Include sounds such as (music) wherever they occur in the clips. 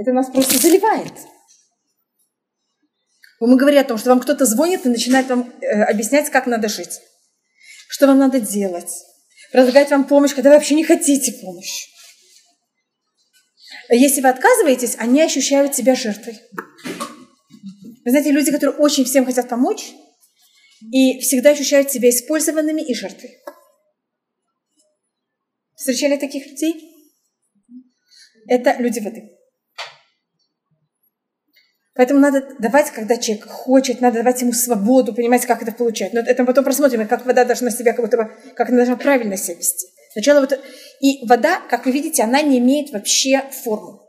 это нас просто заливает. Мы говорим о том, что вам кто-то звонит и начинает вам э, объяснять, как надо жить, что вам надо делать, предлагать вам помощь, когда вы вообще не хотите помощи. Если вы отказываетесь, они ощущают себя жертвой. Вы знаете, люди, которые очень всем хотят помочь, и всегда ощущают себя использованными и жертвой. Встречали таких людей? Это люди воды. Поэтому надо давать, когда человек хочет, надо давать ему свободу, понимаете, как это получать. Но это мы потом просмотрим, как вода должна себя, как, будто, как она должна правильно себя вести. Сначала вот, и вода, как вы видите, она не имеет вообще форму.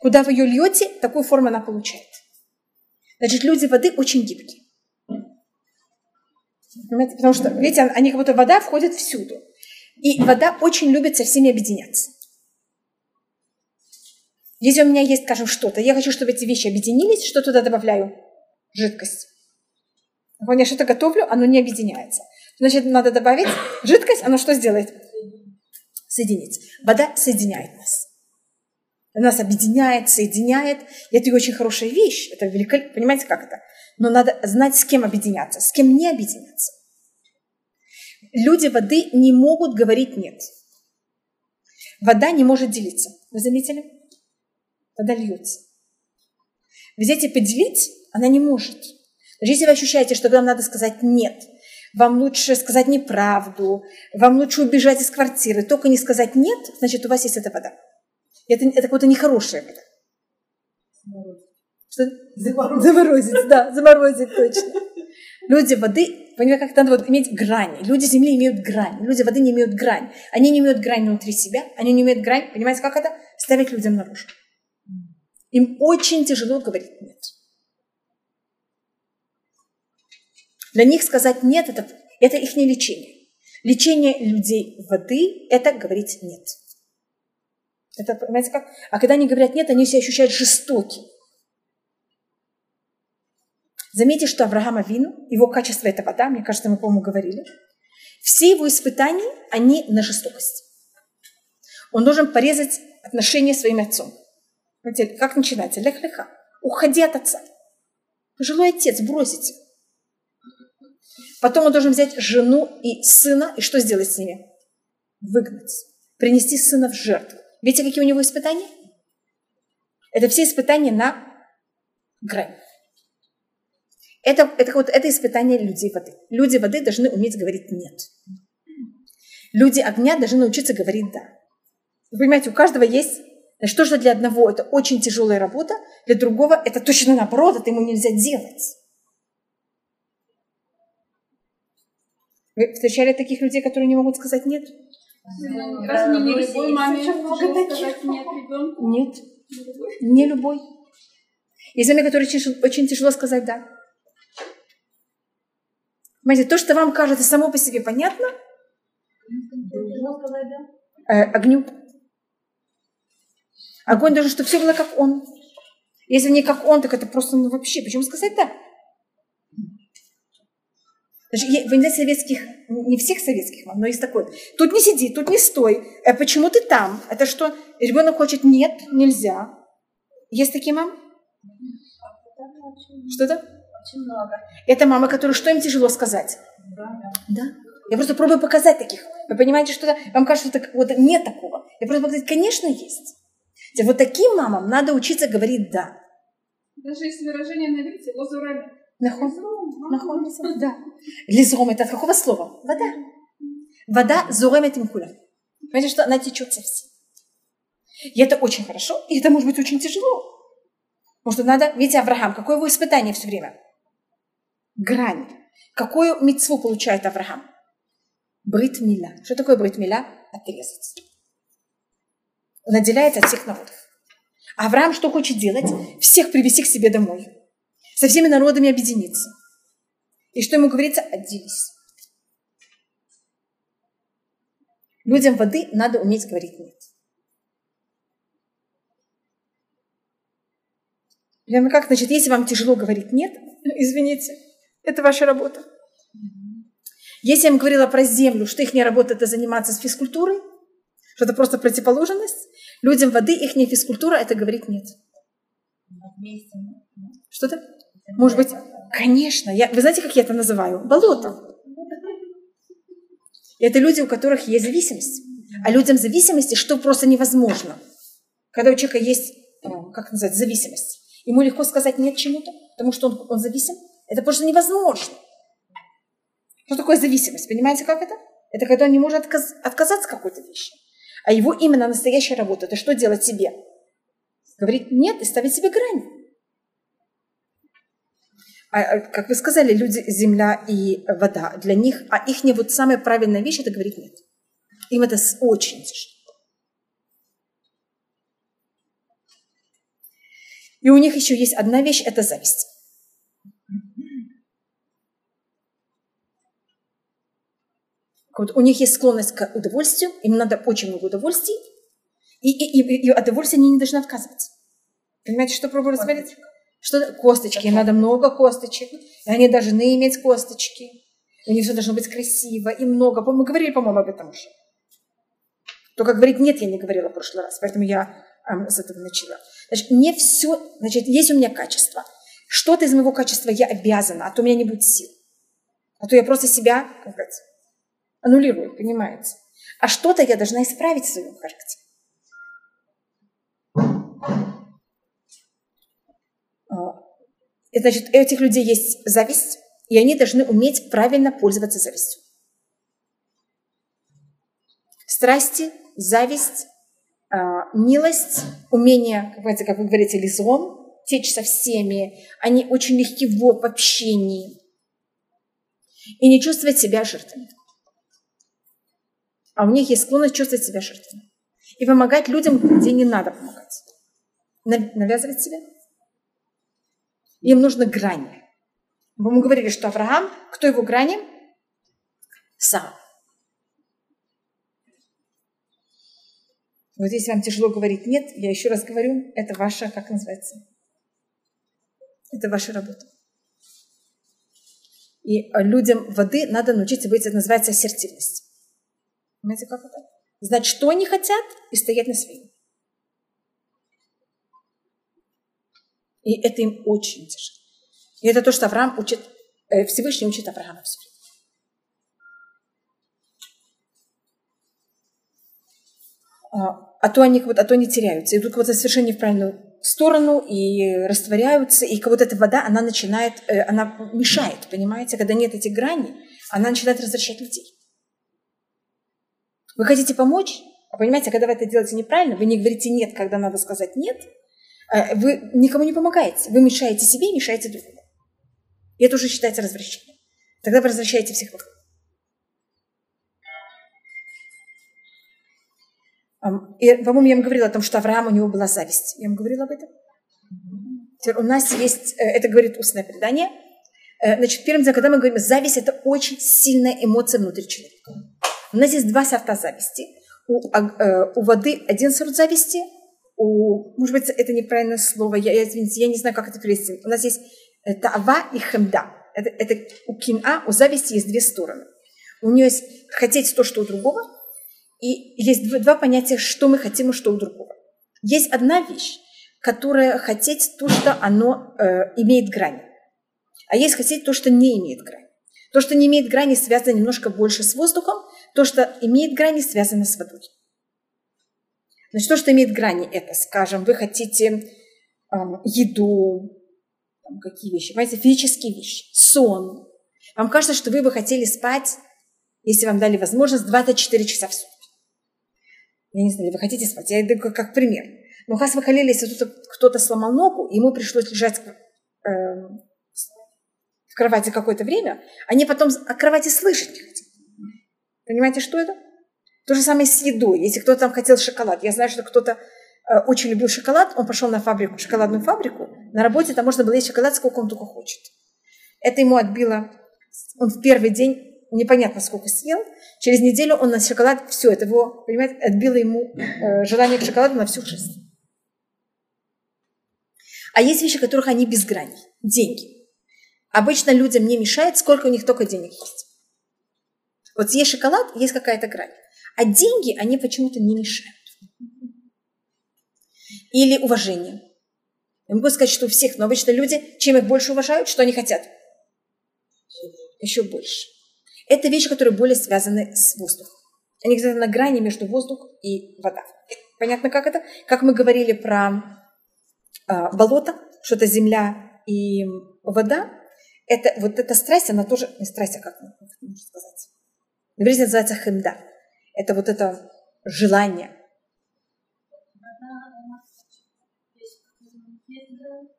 Куда вы ее льете, такую форму она получает. Значит, люди воды очень гибкие. Понимаете? Потому что, видите, они как будто вода входит всюду. И вода очень любит со всеми объединяться. Если у меня есть, скажем, что-то, я хочу, чтобы эти вещи объединились, что туда добавляю? Жидкость. Когда я что-то готовлю, оно не объединяется. Значит, надо добавить жидкость, оно что сделает? Соединить. Вода соединяет нас. Она нас объединяет, соединяет. И это очень хорошая вещь. Это великолепно. Понимаете, как это? Но надо знать, с кем объединяться, с кем не объединяться. Люди воды не могут говорить «нет». Вода не может делиться. Вы заметили? Вода льется. Взять поделить она не может. Даже если вы ощущаете, что вам надо сказать «нет», вам лучше сказать неправду, вам лучше убежать из квартиры, только не сказать «нет», значит, у вас есть эта вода. Это, это какая-то нехорошая вода. Что? Заморозить. заморозить, да, заморозить точно. Люди воды, понимаете, как надо вот иметь грани. Люди земли имеют грань, люди воды не имеют грань. Они не имеют грань внутри себя, они не имеют грань, понимаете, как это? Ставить людям наружу. Им очень тяжело говорить «нет». Для них сказать «нет» это, – это их не лечение. Лечение людей воды – это говорить «нет». Это, понимаете, как? А когда они говорят «нет», они себя ощущают жестокими. Заметьте, что Авраама Вину, его качество – это вода, мне кажется, мы, по-моему, говорили. Все его испытания, они на жестокость. Он должен порезать отношения своим отцом. Как начинается? Лех-леха. Уходи от отца. Пожилой отец, бросите. Потом он должен взять жену и сына, и что сделать с ними? Выгнать. Принести сына в жертву. Видите, какие у него испытания? Это все испытания на грани. Это, это, вот, это испытание людей воды. Люди воды должны уметь говорить «нет». Люди огня должны научиться говорить «да». Вы понимаете, у каждого есть Значит, то, что для одного это очень тяжелая работа, для другого это точно наоборот, это ему нельзя делать. Вы встречали таких людей, которые не могут сказать нет? Разве не любой маме сказать нет ребенку? Нет. Не любой. Есть маме, которые очень тяжело сказать да. Понимаете, то, что вам кажется само по себе понятно, э, огню. Огонь должен, чтобы все было как он. Если не как он, так это просто ну, вообще. Почему сказать да? Даже, вы знаете, советских, не всех советских мам, но есть такой. Тут не сиди, тут не стой. А почему ты там? Это что? Ребенок хочет, нет, нельзя. Есть такие мамы? Что-то? Очень много. Это мама, которая что им тяжело сказать? Да. Да. Я просто пробую показать таких. Вы понимаете, что вам кажется, что вот нет такого. Я просто показать, конечно, есть. Вот таким мамам надо учиться говорить «да». Даже есть выражение на иврите «лозурами». Находится, да. Лизром это от какого слова? Вода. Вода зуремет им кулем. Понимаете, что она течет совсем. И это очень хорошо, и это может быть очень тяжело. Потому что надо, видите, Авраам, какое его испытание все время? Грань. Какую мецву получает Авраам? Брит миля. Что такое брит миля? Отрезать. Он отделяется от всех народов. А Авраам что хочет делать? Всех привести к себе домой. Со всеми народами объединиться. И что ему говорится? Отделись. Людям воды надо уметь говорить нет. Прямо как, значит, если вам тяжело говорить нет, (laughs) извините, это ваша работа. Если я вам говорила про землю, что их не работа это заниматься с физкультурой, что это просто противоположность, людям воды их не физкультура, это говорить нет. Что-то? Может быть, конечно. Я, вы знаете, как я это называю? Болото. Это люди, у которых есть зависимость. А людям зависимости, что просто невозможно. Когда у человека есть, э, как называть, зависимость. Ему легко сказать нет чему-то, потому что он, он зависим. Это просто невозможно. Что такое зависимость? Понимаете, как это? Это когда он не может отказ, отказаться от какой-то вещи. А его именно настоящая работа – это что делать себе? Говорить нет и ставить себе грани. А, а, как вы сказали, люди, земля и вода, для них, а их не вот самая правильная вещь – это говорить нет. Им это очень тяжело. И у них еще есть одна вещь – это зависть. У них есть склонность к удовольствию, им надо очень много удовольствий, и, и, и, и удовольствие они не должны отказываться. Понимаете, что пробую рассмотреть? Что косточки, им надо много косточек, и они должны иметь косточки. У них все должно быть красиво и много. Мы говорили, по-моему, об этом уже. Только говорить нет, я не говорила в прошлый раз, поэтому я эм, с этого начала. Значит, не все, значит, есть у меня качество. Что-то из моего качества я обязана, а то у меня не будет сил. А то я просто себя, как сказать, аннулирую, понимаете? А что-то я должна исправить в своем характере. А, значит, у этих людей есть зависть, и они должны уметь правильно пользоваться завистью. Страсти, зависть, а, милость, умение, как, вы говорите, лизон, течь со всеми, они очень легки в общении и не чувствовать себя жертвами а у них есть склонность чувствовать себя жертвой. И помогать людям, где не надо помогать. Навязывать себя. Им нужны грани. Мы говорили, что Авраам, кто его грани? Сам. Вот если вам тяжело говорить нет, я еще раз говорю, это ваша, как называется? Это ваша работа. И людям воды надо научиться быть, это называется ассертивность. Понимаете, как это? Знать, что они хотят, и стоять на своем. И это им очень тяжело. И это то, что Авраам учит, э, Всевышний учит Авраама все а, а то они вот, а то они теряются, идут как-то совершенно не в правильную сторону и растворяются, и как вот эта вода, она начинает, э, она мешает, понимаете, когда нет этих граней, она начинает развращать людей. Вы хотите помочь? А понимаете, когда вы это делаете неправильно, вы не говорите нет, когда надо сказать нет, э, вы никому не помогаете. Вы мешаете себе и мешаете другому. И это уже считается развращением. Тогда вы развращаете всех вокруг. По-моему, я вам говорила о том, что Авраам у него была зависть. Я вам говорила об этом? Теперь у нас есть, э, это говорит устное предание. Э, значит, первым делом, когда мы говорим зависть, это очень сильная эмоция внутри человека. У нас есть два сорта зависти. У, а, э, у воды один сорт зависти, у, может быть, это неправильное слово, я, извините, я не знаю, как это перевести. У нас есть э, тава и хемда. Это, это у кина, у зависти есть две стороны. У нее есть хотеть то, что у другого, и есть два, два понятия, что мы хотим и что у другого. Есть одна вещь, которая хотеть то, что оно э, имеет грань. А есть хотеть то, что не имеет грани. То, что не имеет грани, связано немножко больше с воздухом, то, что имеет грани, связано с водой. Значит, то, что имеет грани, это, скажем, вы хотите эм, еду, там, какие вещи, понимаете, физические вещи, сон. Вам кажется, что вы бы хотели спать, если вам дали возможность, 24 часа в сутки. Я не знаю, вы хотите спать, я иду как, как пример. Но раз вы хотели, если кто-то сломал ногу, ему пришлось лежать э, в кровати какое-то время, они потом о кровати слышать не хотят. Понимаете, что это? То же самое с едой. Если кто-то там хотел шоколад, я знаю, что кто-то э, очень любил шоколад, он пошел на фабрику, шоколадную фабрику, на работе там можно было есть шоколад сколько он только хочет. Это ему отбило, он в первый день непонятно сколько съел, через неделю он на шоколад, все, это его, понимаете, отбило ему э, желание к шоколаду на всю жизнь. А есть вещи, которых они без грани. Деньги. Обычно людям не мешает, сколько у них только денег есть. Вот есть шоколад, есть какая-то грань. А деньги, они почему-то не мешают. Или уважение. Я могу сказать, что у всех, но обычно люди, чем их больше уважают, что они хотят? Еще больше. Это вещи, которые более связаны с воздухом. Они где-то на грани между воздух и вода. Понятно, как это? Как мы говорили про э, болото, что это земля и вода, это, вот эта страсть, она тоже, не страсть, а как можно сказать? На иврите называется хемда. Это вот это желание.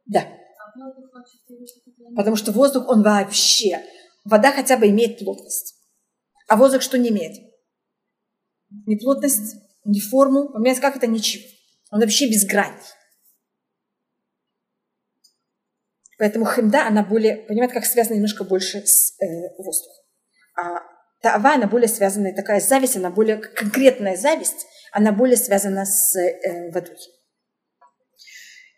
Да. Потому что воздух, он вообще, вода хотя бы имеет плотность. А воздух что не имеет? Ни плотность, ни форму. Понимаете, как это ничего. Он вообще без грани. Поэтому хемда, она более, понимаете, как связана немножко больше с э, воздухом. А таава, она более связана, такая зависть, она более конкретная зависть, она более связана с э, водой.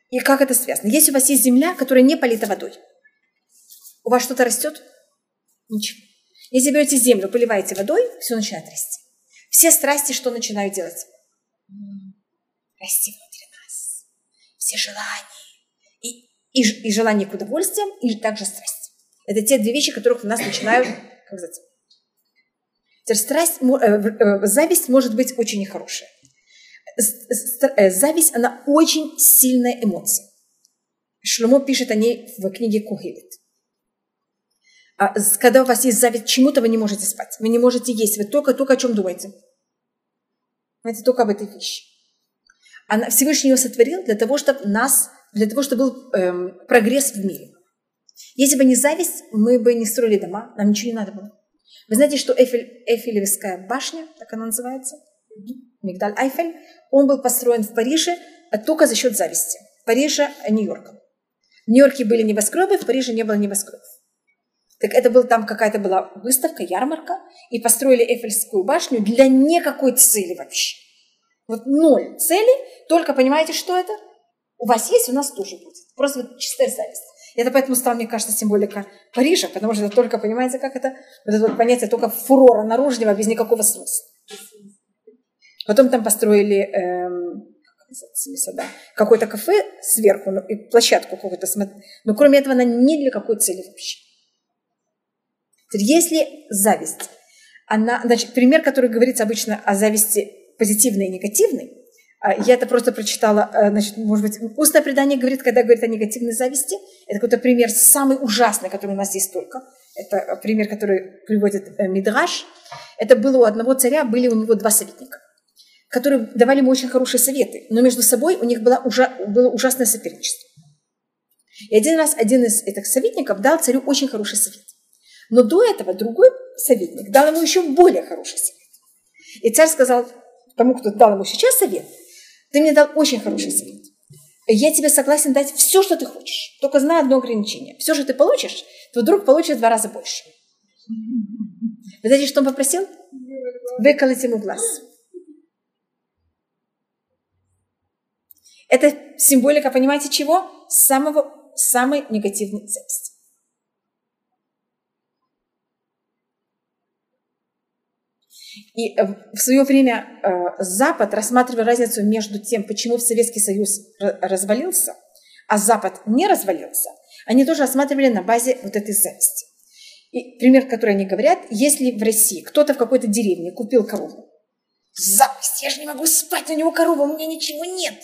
И как это связано? Если у вас есть земля, которая не полита водой, у вас что-то растет? Ничего. Если берете землю, поливаете водой, все начинает расти. Все страсти что начинают делать? Расти внутри нас. Все желания и, и желание к удовольствиям, и также страсть. Это те две вещи, которых у нас начинают, как сказать, страсть, э, э, зависть может быть очень нехорошая. Э, зависть, она очень сильная эмоция. Шломо пишет о ней в книге Кухилит. А когда у вас есть зависть чему-то, вы не можете спать, вы не можете есть, вы только-только о чем думаете. Знаете, только об этой вещи. Она, Всевышний ее сотворил для того, чтобы нас для того, чтобы был эм, прогресс в мире. Если бы не зависть, мы бы не строили дома, нам ничего не надо было. Вы знаете, что Эйфель, Эйфелевская башня, так она называется, Мигдаль Айфель, он был построен в Париже а только за счет зависти. Парижа, Нью-Йорка. В Нью-Йорке были небоскребы, в Париже не было небоскребов. Так это был там какая-то была выставка, ярмарка, и построили Эйфельскую башню для никакой цели вообще. Вот ноль цели, только понимаете, что это? У вас есть, у нас тоже будет. Просто вот чистая зависть. Это поэтому стала, мне кажется, символика Парижа, потому что это только, понимаете, как это, вот это вот понятие только фурора наружного, без никакого смысла. Потом там построили эм, какое-то кафе сверху, ну, и площадку какую-то. Но кроме этого, она не для какой цели вообще. Если зависть, она, значит, пример, который говорится обычно о зависти позитивной и негативной, я это просто прочитала, э, значит, может быть, устное предание говорит, когда говорит о негативной зависти. Это какой-то пример самый ужасный, который у нас здесь только. Это э, пример, который приводит э, Мидраш. Это было у одного царя, были у него два советника, которые давали ему очень хорошие советы, но между собой у них было, ужа, было ужасное соперничество. И один раз один из этих советников дал царю очень хороший совет. Но до этого другой советник дал ему еще более хороший совет. И царь сказал тому, кто дал ему сейчас совет – ты мне дал очень хороший совет. Я тебе согласен дать все, что ты хочешь. Только знай одно ограничение. Все, что ты получишь, твой друг получит в два раза больше. Вы знаете, что он попросил? Выколоть ему глаз. Это символика, понимаете, чего? Самого, самой негативной зависти. И э, в свое время э, Запад рассматривал разницу между тем, почему Советский Союз развалился, а Запад не развалился, они тоже рассматривали на базе вот этой зависти. И пример, который они говорят, если в России кто-то в какой-то деревне купил корову, зависть, я же не могу спать, у него корова, у меня ничего нет.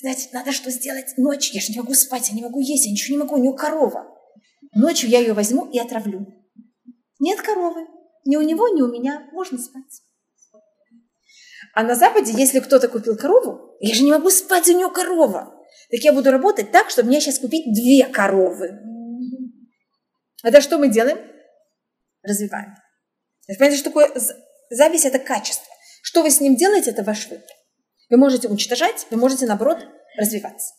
Знаете, надо что сделать ночью, я же не могу спать, я не могу есть, я ничего не могу, у него корова. Ночью я ее возьму и отравлю. Нет коровы, ни у него, ни у меня можно спать. А на Западе, если кто-то купил корову, я же не могу спать, у него корова. Так я буду работать так, чтобы мне сейчас купить две коровы. Это что мы делаем? Развиваем. Понимаете, что такое зависть – это качество. Что вы с ним делаете, это ваш выбор. Вы можете уничтожать, вы можете, наоборот, развиваться.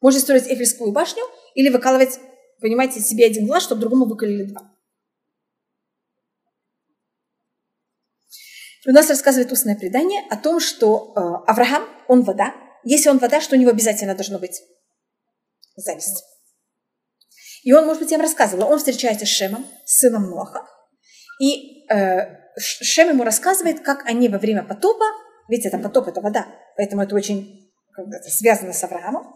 Можете строить Эйфельскую башню или выкалывать, понимаете, себе один глаз, чтобы другому выколили два. У нас рассказывает устное предание о том, что э, Авраам, он вода. Если он вода, что у него обязательно должно быть? Зависть. И он, может быть, я им рассказывала, он встречается с Шемом, сыном Ноха, и э, Шем ему рассказывает, как они во время потопа, ведь это потоп, это вода, поэтому это очень это, связано с Авраамом,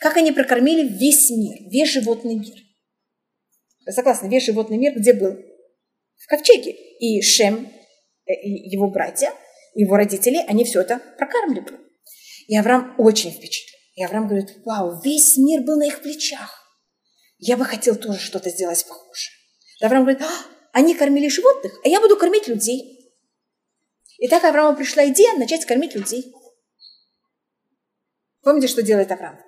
Как они прокормили весь мир, весь животный мир. Вы весь животный мир где был? В ковчеге. И Шем, его братья, его родители, они все это прокармливали. И Авраам очень впечатлен. И Авраам говорит, вау, весь мир был на их плечах. Я бы хотел тоже что-то сделать похожее. И Авраам говорит, а, они кормили животных, а я буду кормить людей. И так Аврааму пришла идея начать кормить людей. Помните, что делает Авраам?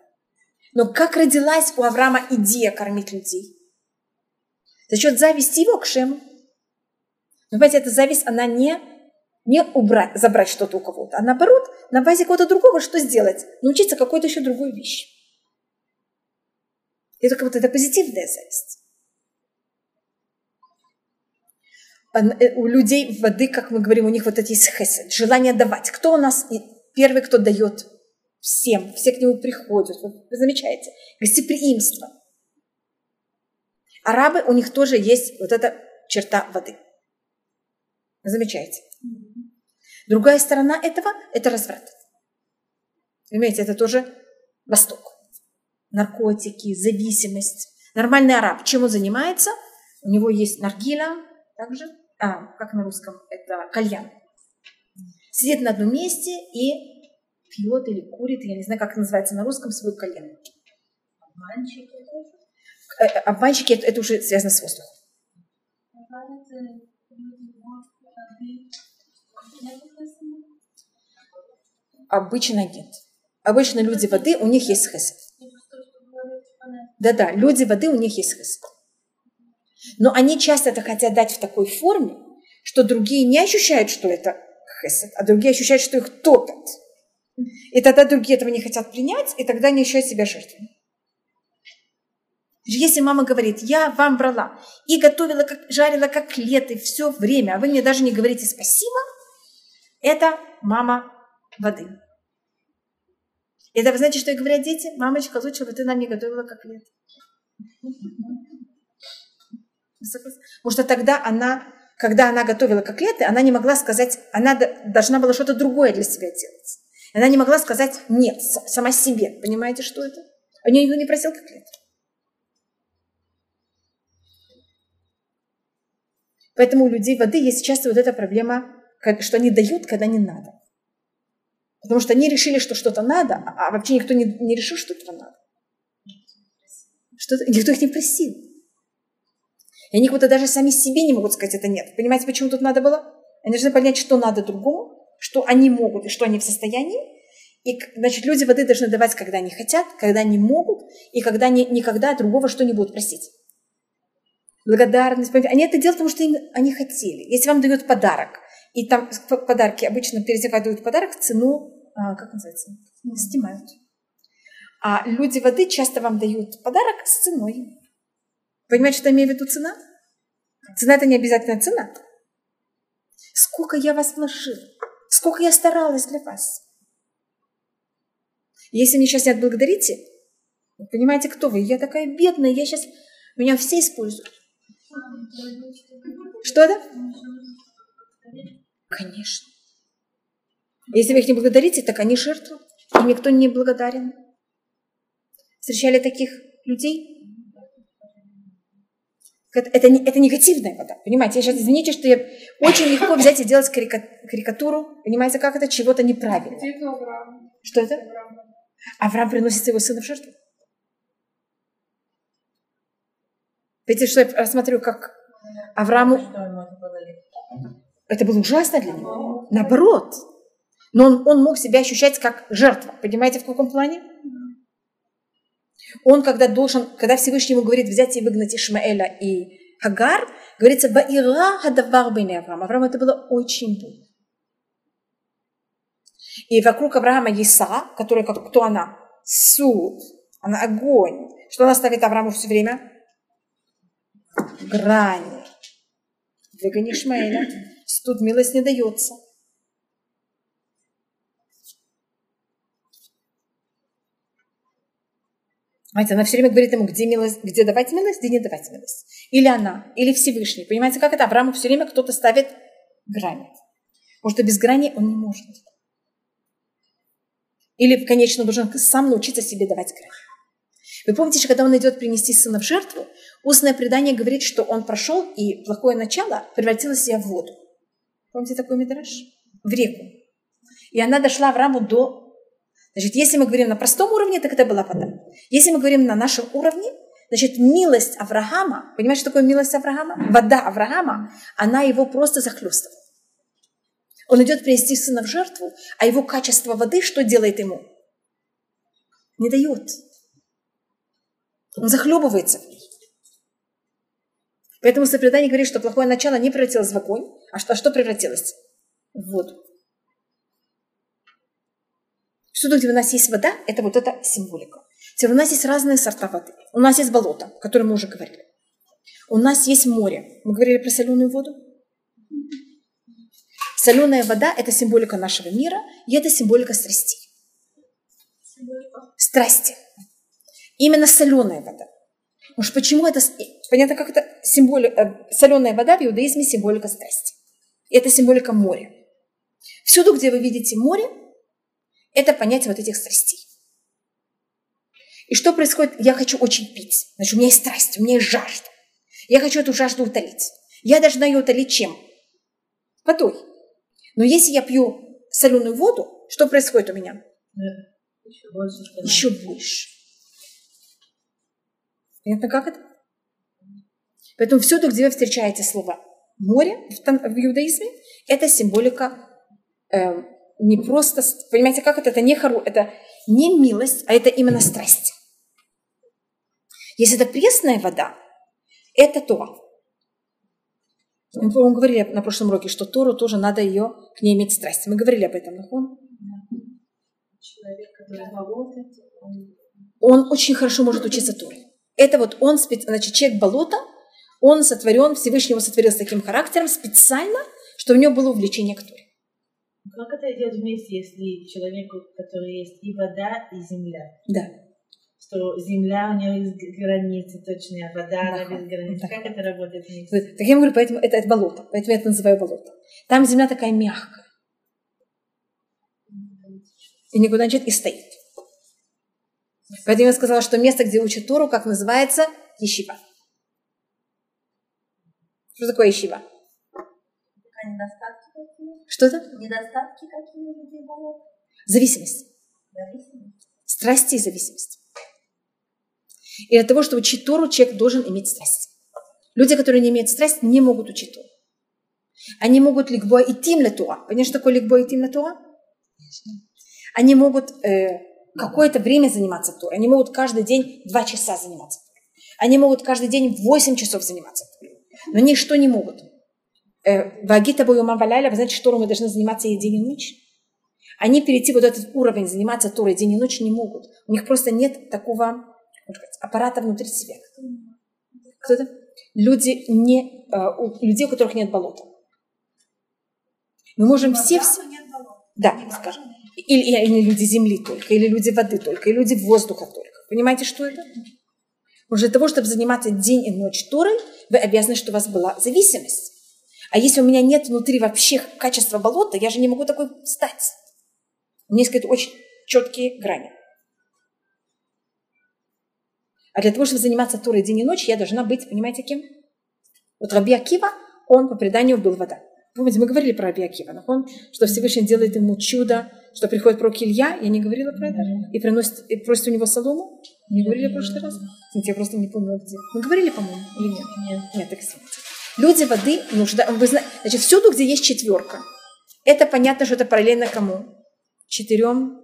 Но как родилась у Авраама идея кормить людей? За счет зависти его к Шему. Но, понимаете, эта зависть, она не, не убрать, забрать что-то у кого-то, а наоборот, на базе кого-то другого что сделать? Научиться какой-то еще другой вещи. Это как будто это позитивная зависть. Э, у людей воды, как мы говорим, у них вот эти есть хесед, желание давать. Кто у нас первый, кто дает всем, все к нему приходят. Вы замечаете, гостеприимство. Арабы, у них тоже есть вот эта черта воды. Замечаете? Другая сторона этого – это разврат. Понимаете, это тоже Восток. Наркотики, зависимость. Нормальный араб, чем он занимается? У него есть наргила, также, а, как на русском, это кальян. Сидит на одном месте и пьет или курит, я не знаю, как это называется на русском, свой кальян. Обманщики? Э, э, обманщики это, это уже связано с воздухом. Обычно нет. Обычно люди воды, у них есть хесед. Да-да, люди воды, у них есть хесед. Но они часто это хотят дать в такой форме, что другие не ощущают, что это хесед, а другие ощущают, что их топят. И тогда другие этого не хотят принять, и тогда они ощущают себя жертвами. Если мама говорит, я вам брала и готовила, как, жарила как лето, все время, а вы мне даже не говорите спасибо, это мама воды. Это вы знаете, что говорят дети? Мамочка, лучше бы ты нам не готовила как лето. Потому что тогда она, когда она готовила котлеты, она не могла сказать, она должна была что-то другое для себя делать. Она не могла сказать нет сама себе. Понимаете, что это? У нее не просил котлет. Поэтому у людей воды есть часто вот эта проблема, что они дают, когда не надо. Потому что они решили, что что-то надо, а вообще никто не, не решил, что это надо. Что никто их не просил. И они как будто даже сами себе не могут сказать это нет. Понимаете, почему тут надо было? Они должны понять, что надо другому, что они могут и что они в состоянии. И, значит, люди воды должны давать, когда они хотят, когда они могут, и когда они никогда другого что не будут просить. Благодарность. Они это делают, потому что им, они хотели. Если вам дают подарок, и там подарки обычно дают подарок, цену, а, как называется, снимают. А люди воды часто вам дают подарок с ценой. Понимаете, что я имею в виду цена? Цена это не обязательно цена. Сколько я вас вложил, сколько я старалась для вас. Если меня сейчас не отблагодарите, понимаете, кто вы? Я такая бедная, я сейчас... Меня все используют. Что это? Конечно. Если вы их не благодарите, так они жертвы. Им никто не благодарен. Встречали таких людей? Это, это, это негативная вода. Понимаете, я сейчас, извините, что я очень легко взять и делать карикатуру. Понимаете, как это чего-то неправильно. Что это? Авраам приносит своего сына в жертву. Видите, что я рассматриваю, как Аврааму... Это было ужасно для него. Наоборот. Но он, он мог себя ощущать как жертва. Понимаете, в каком плане? Он, когда должен, когда Всевышний ему говорит взять и выгнать Ишмаэля и Хагар, говорится, «Ваира хадавар бейне Авраам». Авраам это было очень больно. И вокруг Авраама Иса, который как кто она? Суд. Она огонь. Что она ставит Аврааму все время? Грани. Выгони Ишмаэля. Тут милость не дается. Понимаете, она все время говорит ему, где, милость, где давать милость, где не давать милость. Или она, или Всевышний. Понимаете, как это? Аврааму все время кто-то ставит грани. Потому что без грани он не может. Или, конечно, должен сам научиться себе давать грани. Вы помните, что когда он идет принести сына в жертву, устное предание говорит, что он прошел, и плохое начало превратилось в воду. Помните такой мидраж? В реку. И она дошла в раму до... Значит, если мы говорим на простом уровне, так это была вода. Если мы говорим на нашем уровне, значит, милость Авраама, понимаете, что такое милость Авраама? Вода Авраама, она его просто захлестывает. Он идет принести сына в жертву, а его качество воды что делает ему? Не дает. Он захлебывается в ней. Поэтому Сопредание говорит, что плохое начало не превратилось в огонь, а что, а что превратилось? В воду. Всюду, где у нас есть вода, это вот эта символика. Теперь у нас есть разные сорта воды. У нас есть болото, о котором мы уже говорили. У нас есть море. Мы говорили про соленую воду. Соленая вода – это символика нашего мира, и это символика страстей. Страсти. Именно соленая вода. Уж почему это... Понятно, как это символика... Э, соленая вода в иудаизме символика страсти. И это символика моря. Всюду, где вы видите море, это понятие вот этих страстей. И что происходит? Я хочу очень пить. Значит, у меня есть страсть, у меня есть жажда. Я хочу эту жажду утолить. Я должна ее утолить чем? Водой. Но если я пью соленую воду, что происходит у меня? Еще больше. Еще больше. Понятно, как это? Поэтому всюду, где вы встречаете слово море в, в иудаизме, это символика э, не просто, понимаете, как это? Это не хару, это не милость, а это именно страсть. Если это пресная вода, это Тора. Мы, по-моему, говорили на прошлом уроке, что Тору тоже надо ее к ней иметь страсть. Мы говорили об этом, Нахон? Человек, который он... он очень хорошо может учиться Торе. Это вот он, значит, человек болота, он сотворен, Всевышний его сотворил с таким характером специально, что у него было увлечение к Торе. Как это идет вместе, если человеку, который есть и вода, и земля? Да. Что земля у нее есть границы точные, а вода да. она без границ. Да. Как это работает вместе? Так я говорю, поэтому это, это болото, поэтому я это называю болото. Там земля такая мягкая. И никуда не и стоит. Поэтому я сказала, что место, где учат Тору, как называется, Ешива. Что такое Ешива? Недостатки какие? Что это? Недостатки какие у людей бывают? Зависимость. Зависимость. Страсти и зависимость. И для того, чтобы учить Тору, человек должен иметь страсть. Люди, которые не имеют страсть, не могут учить Тору. Они могут ликбо идти на Тора. Понимаешь, что такое ликбо идти на Тора? Они могут э, какое-то время заниматься Торой. Они могут каждый день два часа заниматься Торой. Они могут каждый день восемь часов заниматься Торой. Но ничто не могут. Э, Вагита Буюма Валяля, вы знаете, что мы должны заниматься и день и ночь? Они перейти вот этот уровень, заниматься Торой день и ночь не могут. У них просто нет такого сказать, аппарата внутри себя. Кто это? Люди, не, э, у людей, у которых нет болота. Мы можем все... все... Да, скажем. Или, или люди земли только, или люди воды только, или люди воздуха только. Понимаете, что это? Уже для того, чтобы заниматься день и ночь Торой, вы обязаны, чтобы у вас была зависимость. А если у меня нет внутри вообще качества болота, я же не могу такой стать. У меня есть какие-то очень четкие грани. А для того, чтобы заниматься Торой день и ночь, я должна быть, понимаете, кем? Вот Раби Акива, он по преданию был вода. Помните, мы говорили про Раби Акива, он, что Всевышний делает ему чудо, что приходит пророк Илья, я не говорила про это, и, приносит, и просит у него солому. Не говорили в прошлый раз? Я просто не помню где. Мы говорили, по-моему, или нет? Нет. Нет, так извините. Люди воды нуждаются. Вы знаете, значит, всюду, где есть четверка, это понятно, что это параллельно кому? Четырем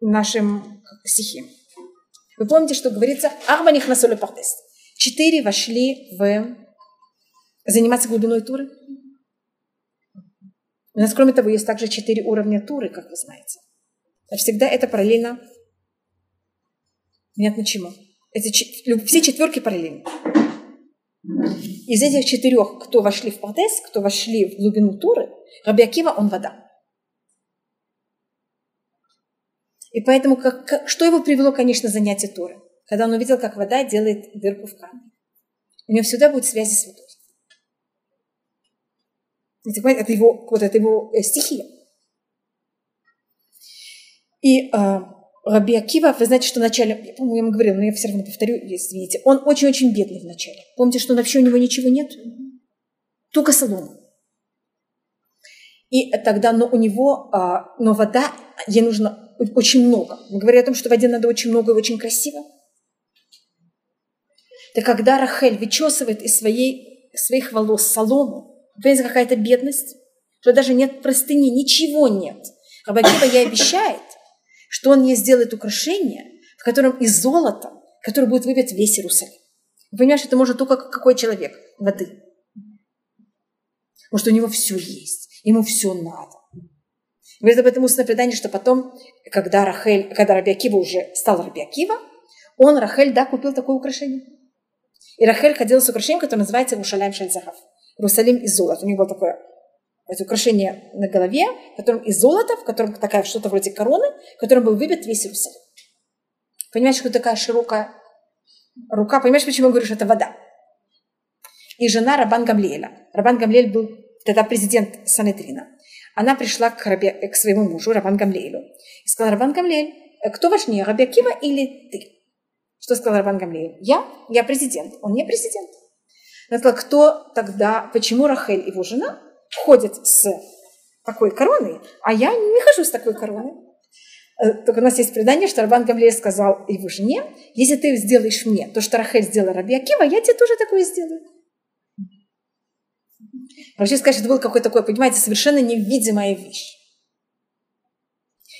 нашим стихиям. Вы помните, что говорится «Арбаних на солю портест». Четыре вошли в заниматься глубиной туры. У нас, кроме того, есть также четыре уровня туры, как вы знаете. Значит, всегда это параллельно. Понятно чему. Эти, все четверки параллельны. Из этих четырех, кто вошли в Пардес, кто вошли в глубину Туры, Раби Акива, он вода. И поэтому, как, как, что его привело, конечно, занятие Туры? Когда он увидел, как вода делает дырку в камне. У него всегда будет связи с водой. Это его, вот это его э, стихия. И э, Раби Акива, вы знаете, что вначале, я, по-моему, я ему говорила, но я все равно повторю, если видите, он очень-очень бедный вначале. Помните, что вообще у него ничего нет? Только солома. И тогда, но у него, а, но вода, ей нужно очень много. Мы говорим о том, что воде надо очень много и очень красиво. Так когда Рахель вычесывает из своей, своих волос солому, понимаете, какая-то бедность, что даже нет простыни, ничего нет. Рабакива ей обещает, что он ей сделает украшение, в котором из золота, который будет выбит весь Иерусалим. Вы понимаете, это может только какой человек? Воды. Может, у него все есть, ему все надо. Говорит об этом устное предание, что потом, когда Рахель, когда Рабиакива уже стал Рабиакива, он, Рахель, да, купил такое украшение. И Рахель ходила с украшением, которое называется Рушалям Шальзахав. Иерусалим из золота. У него было такое это украшение на голове, в котором из золота, в котором такая что-то вроде короны, в котором был выбит весь Иерусалим. Понимаешь, что такая широкая рука? Понимаешь, почему я говорю, что это вода? И жена Рабан Гамлиэля. Рабан Гамлиэль был тогда президент Санедрина. Она пришла к, Рабе, к своему мужу, Рабан Гамлиэлю, и сказала, Рабан Гамлиэль, кто важнее, Раби Акива или ты? Что сказал Рабан Гамлиэль? Я? Я президент. Он не президент. Она сказала, кто тогда, почему Рахель, его жена, ходит с такой короной, а я не хожу с такой короной. Э, только у нас есть предание, что Рабан Гамлиэль сказал его жене, если ты сделаешь мне то, что Рахель сделала Раби Акива, я тебе тоже такое сделаю. Вообще сказать, это было какое-то такое, понимаете, совершенно невидимая вещь.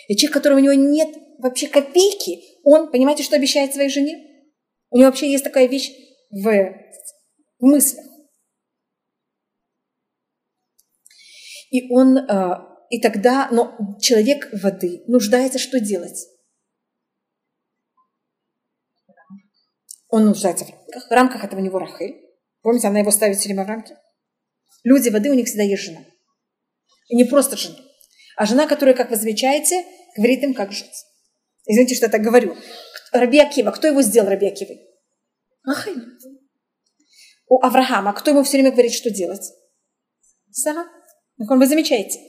И человек, которого у него нет вообще копейки, он, понимаете, что обещает своей жене? У него вообще есть такая вещь в, в мыслях. И он, э, и тогда, но человек воды нуждается что делать? Он нуждается в рамках. В рамках этого него Рахель. Помните, она его ставит все время в рамки? Люди воды, у них всегда есть жена. И не просто жена, а жена, которая, как вы замечаете, говорит им, как жить. Извините, что я так говорю. Раби Акива, кто его сделал Раби Акивой? Рахель. У Авраама, кто ему все время говорит, что делать? Сара. Так вы замечаете.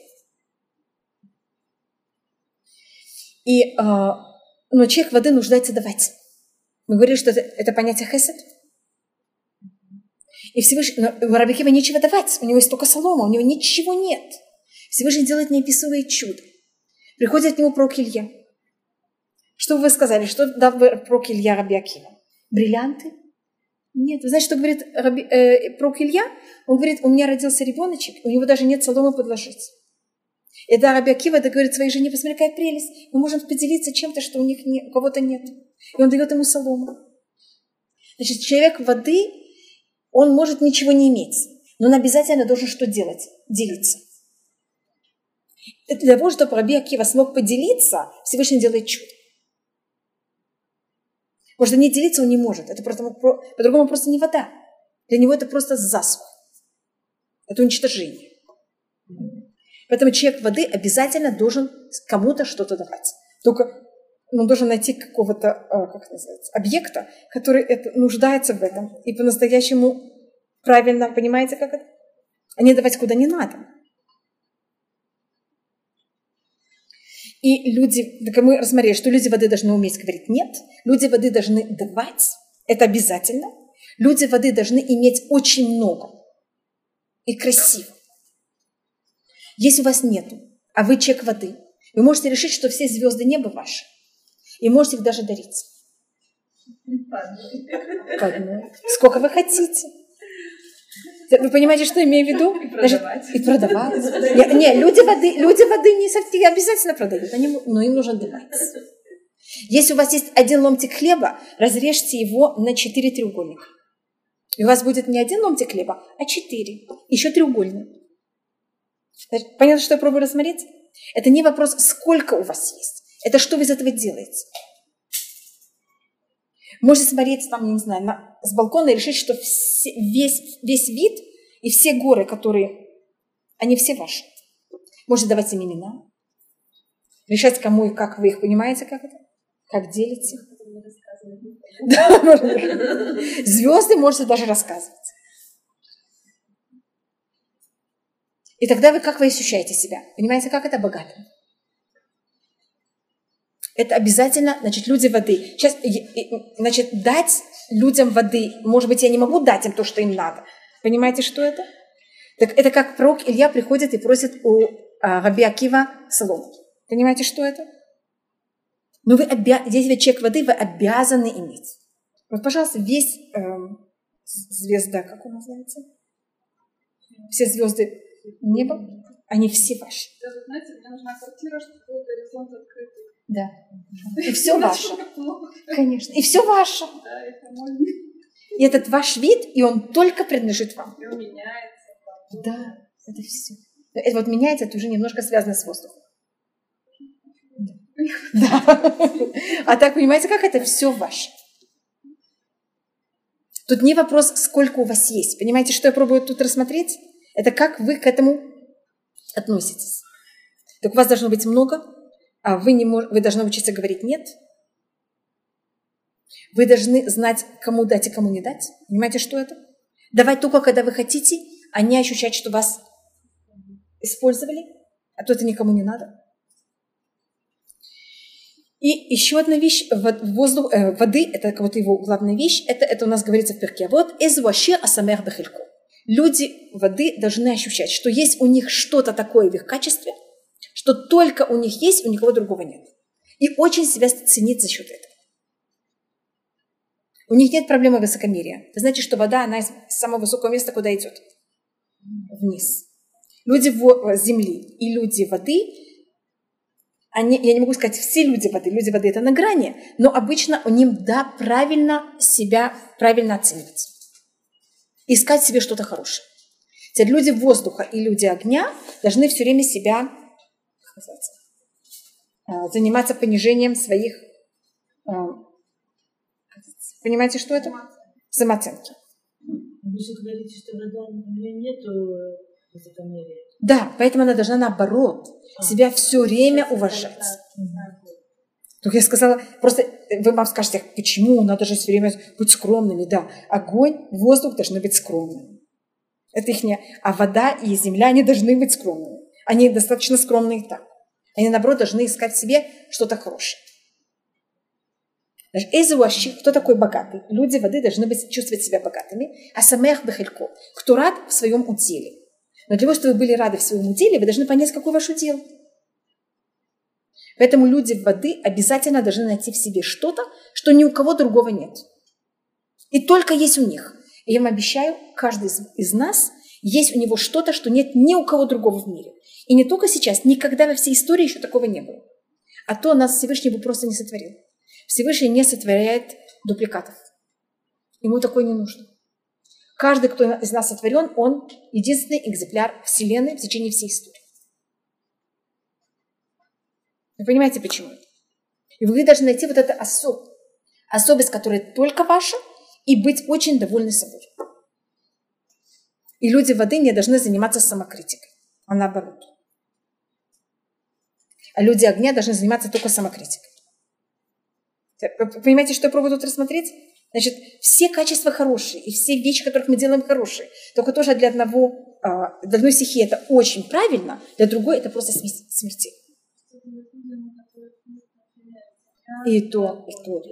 И, э, но человек воды нуждается давать. Мы говорили, что это, это понятие хесед. И Всевышний, но у Рабикива нечего давать, у него есть только солома, у него ничего нет. Всевышний делает неописуемое чудо. Приходит к нему пророк Илья. Что вы сказали, что дал пророк Илья Рабиакива? Бриллианты? Нет, вы знаете, что говорит Раби, э, пророк Илья? Он говорит, у меня родился ребеночек, у него даже нет соломы подложить. И да, Раби Акива да, говорит своей жене, посмотри, какая прелесть, мы можем поделиться чем-то, что у них не, у кого-то нет. И он дает ему солому. Значит, человек воды, он может ничего не иметь, но он обязательно должен что делать? Делиться. Для того, чтобы Раби Акива смог поделиться, Всевышний делает чудо. Потому что не делиться он не может. Это просто, по-другому просто не вода. Для него это просто засух. Это уничтожение. Поэтому человек воды обязательно должен кому-то что-то давать. Только он должен найти какого-то, а, как называется, объекта, который это, нуждается в этом. И по-настоящему правильно, понимаете, как это? А не давать куда не надо. И люди, так мы рассмотрели, что люди воды должны уметь говорить нет, люди воды должны давать, это обязательно. Люди воды должны иметь очень много и красиво. Если у вас нету, а вы человек воды, вы можете решить, что все звезды неба ваши, и можете их даже дарить. Сколько вы хотите. Вы понимаете, что я имею в виду? И продавать. Значит, и продавать. Я, не, люди воды, люди воды не совсем обязательно продают, они, но им нужно давать. Если у вас есть один ломтик хлеба, разрежьте его на четыре треугольника. И у вас будет не один ломтик хлеба, а четыре. Еще треугольник. Понятно, что я пробую рассмотреть? Это не вопрос, сколько у вас есть. Это что вы из этого делаете. Можете смотреть там, не знаю, на, с балкона и решить, что все, весь, весь вид и все горы, которые, они все ваши. Можете давать им имена. Решать, кому и как вы их понимаете, как это? Как делите. Звезды можете даже рассказывать. И тогда вы как вы ощущаете себя? Понимаете, как это богато? Это обязательно, значит, люди воды. Сейчас, значит, дать людям воды, может быть, я не могу дать им то, что им надо. Понимаете, что это? Так это как пророк Илья приходит и просит у а, Раби Акива солому. Понимаете, что это? Но вы обя... здесь ведь чек воды вы обязаны иметь. Вот, пожалуйста, весь эм, звезда, как он называется? Все звезды неба, они все ваши. Даже, знаете, мне нужна квартира, чтобы был горизонт открытый. Да. И все (laughs) ваше. Конечно. И все ваше. Да, это мой И этот ваш вид, и он только принадлежит вам. И меняется. Да, это все. Это вот меняется, это уже немножко связано с воздухом. Да. (laughs) А так, понимаете, как это все ваше? Тут не вопрос, сколько у вас есть. Понимаете, что я пробую тут рассмотреть? Это как вы к этому относитесь. Так у вас должно быть много, вы, не мож... вы должны учиться говорить «нет». Вы должны знать, кому дать и кому не дать. Понимаете, что это? Давать только, когда вы хотите, а не ощущать, что вас использовали, а то это никому не надо. И еще одна вещь, воздух, э, воды, это вот его главная вещь, это, это у нас говорится в перке. Вот из ваше асамер бахилько. Люди воды должны ощущать, что есть у них что-то такое в их качестве, что только у них есть, у никого другого нет. И очень себя ценить за счет этого. У них нет проблемы высокомерия. Это значит, что вода, она из самого высокого места куда идет? Вниз. Люди земли и люди воды они, я не могу сказать все люди воды, люди воды это на грани, но обычно у них да, правильно себя, правильно оценивать. Искать себе что-то хорошее. Теперь люди воздуха и люди огня должны все время себя а, заниматься понижением своих... А, понимаете, что это? Самооценки. Вы же говорите, что нее нету высокомерия. Да, поэтому она должна наоборот а. себя все время уважать. Только я сказала, просто вы вам скажете, почему надо же все время быть скромными. Да, огонь, воздух должны быть скромными. Это их не... А вода и земля, они должны быть скромными. Они достаточно скромные так. Они, наоборот, должны искать в себе что-то хорошее. Эзуаши, кто такой богатый? Люди воды должны быть, чувствовать себя богатыми. А самех бехелько, кто рад в своем уделе. Но для того, чтобы вы были рады в своем деле, вы должны понять, какой ваш удел. Поэтому люди воды обязательно должны найти в себе что-то, что ни у кого другого нет. И только есть у них. И я вам обещаю, каждый из нас есть у него что-то, что нет ни у кого другого в мире. И не только сейчас, никогда во всей истории еще такого не было. А то нас Всевышний бы просто не сотворил. Всевышний не сотворяет дупликатов. Ему такое не нужно. Каждый, кто из нас сотворен, он единственный экземпляр Вселенной в течение всей истории. Вы понимаете, почему? И вы должны найти вот эту особ, особость, которая только ваша, и быть очень довольны собой. И люди воды не должны заниматься самокритикой, а наоборот. А люди огня должны заниматься только самокритикой. Понимаете, что я пробую тут рассмотреть? Значит, все качества хорошие, и все вещи, которых мы делаем, хорошие. Только тоже для одного, а, для одной стихии это очень правильно, для другой это просто смертельно. И то, и то.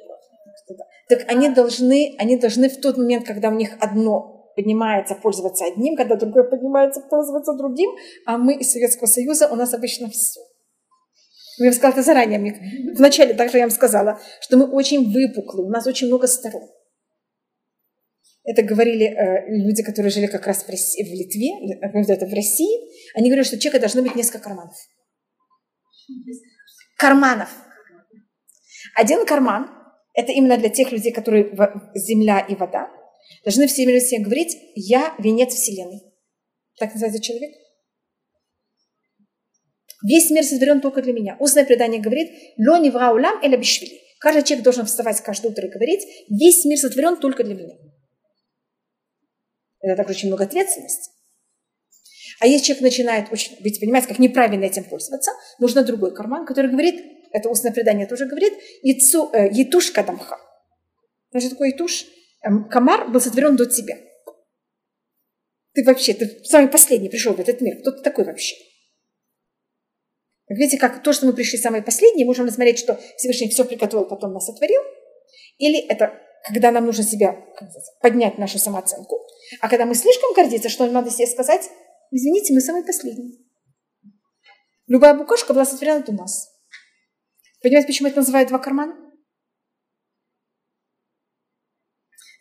Так они должны, они должны в тот момент, когда у них одно поднимается пользоваться одним, когда другое поднимается пользоваться другим, а мы из Советского Союза, у нас обычно все. Я вам сказала это заранее. Мне, вначале также я вам сказала, что мы очень выпуклы, у нас очень много сторон. Это говорили э, люди, которые жили как раз в, России, в Литве, это в России. Они говорили, что у человека должно быть несколько карманов. Карманов. Один карман – это именно для тех людей, которые земля и вода. Должны все время себе говорить «я венец Вселенной». Так называется человек – Весь мир сотворен только для меня. Устное предание говорит, «Ло не улам эля бишвили». Каждый человек должен вставать каждое утро и говорить, весь мир сотворен только для меня. Это также очень много ответственности. А если человек начинает очень, ведь понимаете, как неправильно этим пользоваться, нужно другой карман, который говорит, это устное предание тоже говорит, яйцу, э, етуш кадамха. Значит, такой етуш, комар был сотворен до тебя. Ты вообще, ты самый последний пришел в этот мир. Кто ты такой вообще? Видите, как то, что мы пришли самые последние, можем рассмотреть, что Всевышний все приготовил, потом нас сотворил. Или это когда нам нужно себя поднять нашу самооценку. А когда мы слишком гордимся, что надо себе сказать, извините, мы самые последние. Любая букашка была сотворена у нас. Понимаете, почему это называют два кармана?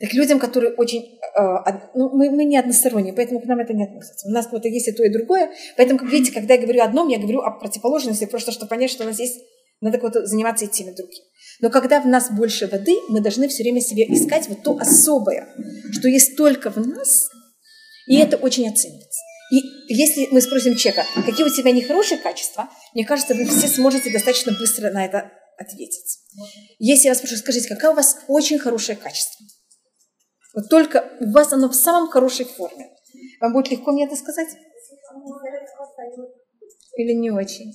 Так людям, которые очень... Э, ну, мы, мы не односторонние, поэтому к нам это не относится. У нас вот есть и то, и другое. Поэтому, как видите, когда я говорю о одном, я говорю о противоположности, просто чтобы понять, что у нас есть... Надо вот заниматься и тем, и другим. Но когда в нас больше воды, мы должны все время себе искать вот то особое, что есть только в нас, и это очень оценивается. И если мы спросим человека, какие у тебя нехорошие качества, мне кажется, вы все сможете достаточно быстро на это ответить. Если я вас спрошу, скажите, какое у вас очень хорошее качество? Вот только у вас оно в самом хорошей форме. Вам будет легко мне это сказать? Или не очень?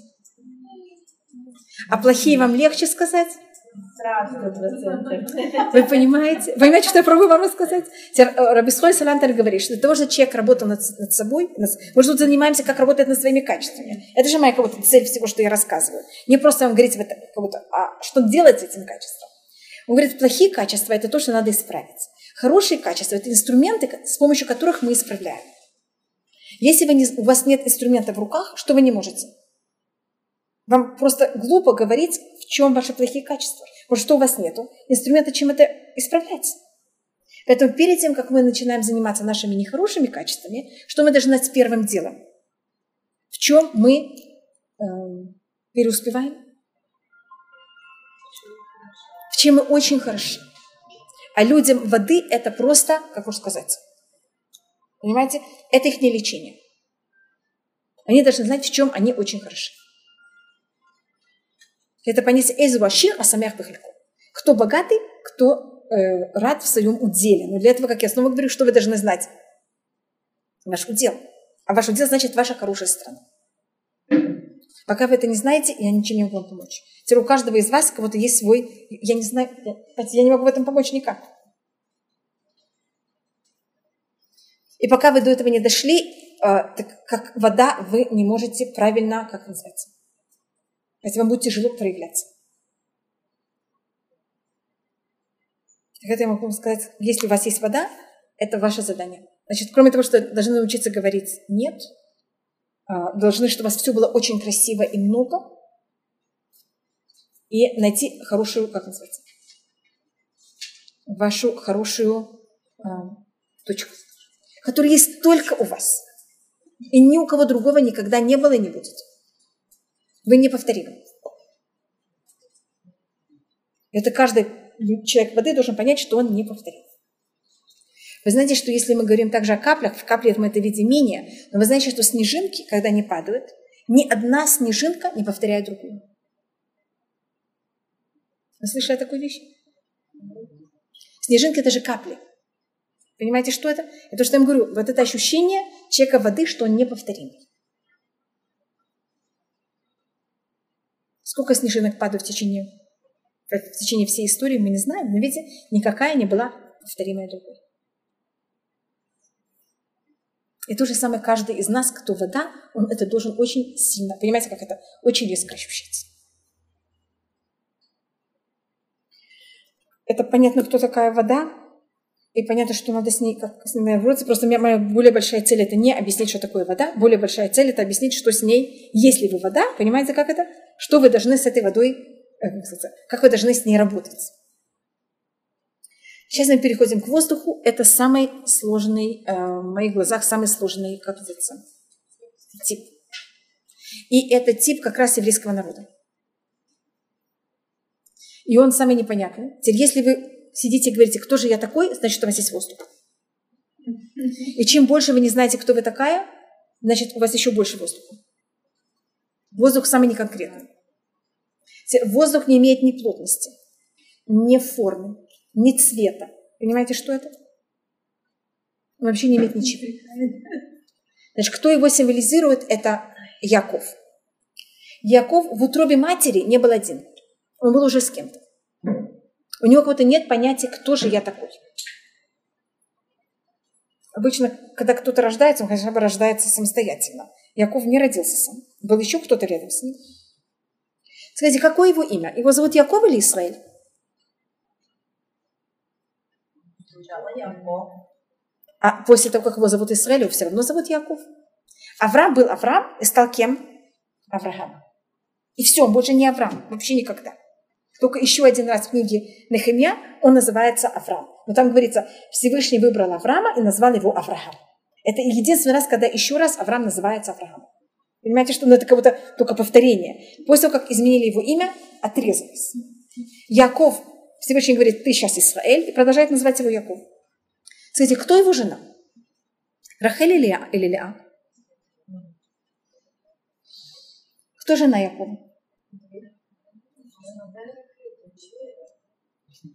А плохие вам легче сказать? Вы понимаете? Вы понимаете, что я пробую вам рассказать? Э, Рабисхой Салантер говорит, что для того, чтобы человек работал над, над собой, мы же тут занимаемся, как работать над своими качествами. Это же моя как будто, цель всего, что я рассказываю. Не просто вам говорить, как будто, а что делать с этим качеством. Он говорит, плохие качества – это то, что надо исправить. Хорошие качества – это инструменты, с помощью которых мы исправляем. Если вы не, у вас нет инструмента в руках, что вы не можете? Вам просто глупо говорить, в чем ваши плохие качества. Потому что у вас нету инструмента, чем это исправлять. Поэтому перед тем, как мы начинаем заниматься нашими нехорошими качествами, что мы должны знать первым делом? В чем мы э, переуспеваем? В чем мы очень хороши. А людям воды это просто, как можно сказать, понимаете, это их не лечение. Они должны знать, в чем они очень хороши. Это понятие эзуашир асамях бахалько. Кто богатый, кто э, рад в своем уделе. Но для этого, как я снова говорю, что вы должны знать? Ваш удел. А ваш удел значит ваша хорошая страна. Пока вы это не знаете, я ничем не могу вам помочь. Теперь у каждого из вас кого-то есть свой... Я не знаю, я не могу в этом помочь никак. И пока вы до этого не дошли, э, так как вода, вы не можете правильно, как называется, если вам будет тяжело проявляться. Так это я могу вам сказать, если у вас есть вода, это ваше задание. Значит, кроме того, что должны научиться говорить «нет», должны, чтобы у вас все было очень красиво и много, и найти хорошую, как называется, вашу хорошую э, точку, которая есть только у вас. И ни у кого другого никогда не было и не будет. Вы не повторили. Это каждый человек воды должен понять, что он не повторит. Вы знаете, что если мы говорим также о каплях, в капле мы это видим менее, но вы знаете, что снежинки, когда они падают, ни одна снежинка не повторяет другую. Вы слышали такую вещь? Снежинка – это же капли. Понимаете, что это? Это то, что я вам говорю, вот это ощущение человека воды, что он неповторимый. Сколько снежинок падают в течение, в течение всей истории, мы не знаем, но видите, никакая не была повторимая другой. И то же самое каждый из нас, кто вода, он это должен очень сильно, понимаете, как это очень резко ощущается. Это понятно, кто такая вода, и понятно, что надо с ней как с ней бороться. Просто моя более большая цель это не объяснить, что такое вода. Более большая цель это объяснить, что с ней, если вы вода, понимаете, как это? Что вы должны с этой водой, э, как вы должны с ней работать. Сейчас мы переходим к воздуху. Это самый сложный, э, в моих глазах, самый сложный, как называется, тип. И это тип как раз еврейского народа. И он самый непонятный. Теперь, если вы сидите и говорите, кто же я такой, значит, у вас есть воздух. И чем больше вы не знаете, кто вы такая, значит, у вас еще больше воздуха. Воздух самый неконкретный. Воздух не имеет ни плотности, ни формы, ни цвета. Понимаете, что это? Он вообще не имеет ничего. Значит, кто его символизирует, это Яков. Яков в утробе матери не был один. Он был уже с кем-то. У него какого-то нет понятия, кто же я такой. Обычно, когда кто-то рождается, он хотя бы рождается самостоятельно. Яков не родился сам. Был еще кто-то рядом с ним. Скажите, какое его имя? Его зовут Яков или Исраиль? А после того, как его зовут Исраиль, его все равно зовут Яков. Авраам был Авраам и стал кем? Авраам. И все, больше не Авраам, вообще никогда. Только еще один раз в книге Нехемия он называется Авраам. Но там говорится, Всевышний выбрал Авраама и назвал его Авраам. Это единственный раз, когда еще раз Авраам называется Авраамом. Понимаете, что ну, это как будто только повторение. После того, как изменили его имя, отрезалось. Яков, Всевышний говорит, ты сейчас Израиль, и продолжает называть его Яков. Скажите, кто его жена? Рахель или Леа? Или? Кто жена Якова?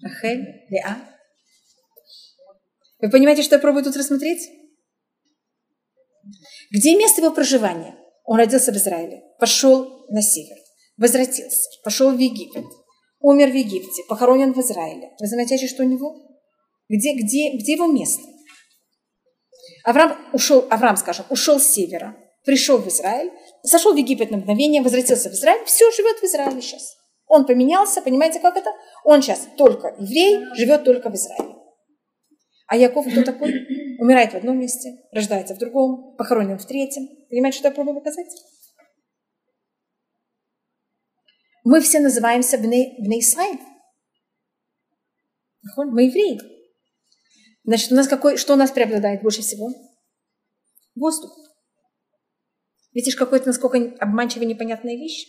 Рахель, Леа. Вы понимаете, что я пробую тут рассмотреть? Где место его проживания? Он родился в Израиле, пошел на север, возвратился, пошел в Египет, умер в Египте, похоронен в Израиле. Вы заметите, что у него? Где, где, где его место? Авраам ушел, Авраам, скажем, ушел с севера, пришел в Израиль, сошел в Египет на мгновение, возвратился в Израиль, все, живет в Израиле сейчас. Он поменялся, понимаете, как это? Он сейчас только еврей, живет только в Израиле. А Яков кто такой? Умирает в одном месте, рождается в другом, похоронен в третьем. Понимаете, что я пробую показать? Мы все называемся Бней, Исраиль. Мы евреи. Значит, у нас какой, что у нас преобладает больше всего? Воздух. Видишь, какой-то насколько обманчивая непонятная вещь?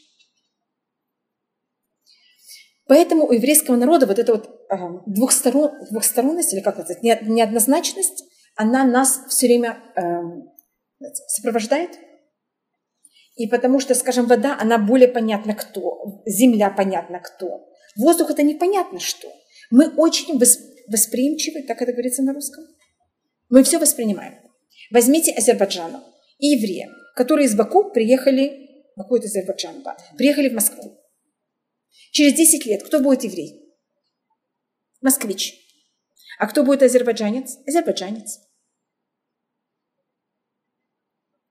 Поэтому у еврейского народа вот эта вот э, двухсторон, двухсторонность, или как это, неоднозначность, она нас все время э, сопровождает. И потому что, скажем, вода, она более понятна кто, земля понятна кто, воздух это непонятно что. Мы очень восприимчивы, как это говорится на русском. Мы все воспринимаем. Возьмите Азербайджан и евреи, которые из Баку приехали, Баку это Азербайджан, да, приехали в Москву. Через 10 лет кто будет еврей? Москвич. А кто будет азербайджанец? Азербайджанец.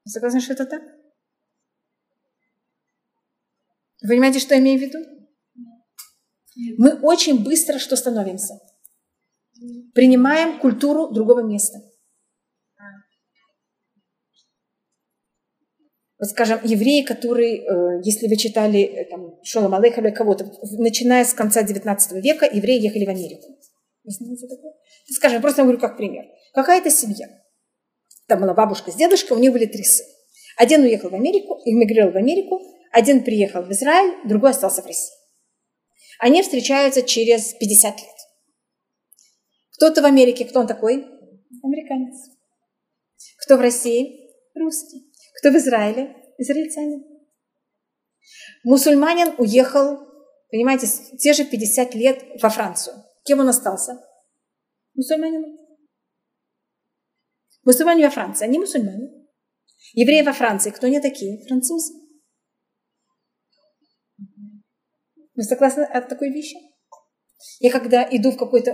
Согласны, что это так? Вы понимаете, что я имею в виду? Мы очень быстро что становимся? Принимаем культуру другого места. вот скажем, евреи, которые, э, если вы читали э, там, Шолом Алейха или кого-то, начиная с конца 19 века, евреи ехали в Америку. Вы знаете такое? Скажем, я просто говорю как пример. Какая-то семья. Там была бабушка с дедушкой, у них были три сына. Один уехал в Америку, эмигрировал в Америку, один приехал в Израиль, другой остался в России. Они встречаются через 50 лет. Кто-то в Америке, кто он такой? Американец. Кто в России? Русский. Кто в Израиле? Израильтянин. Мусульманин уехал, понимаете, те же 50 лет во Францию. Кем он остался? Мусульманином. Мусульмане во Франции, они мусульмане. Евреи во Франции, кто они такие? Французы. Вы согласны от такой вещи? Я когда иду в какой-то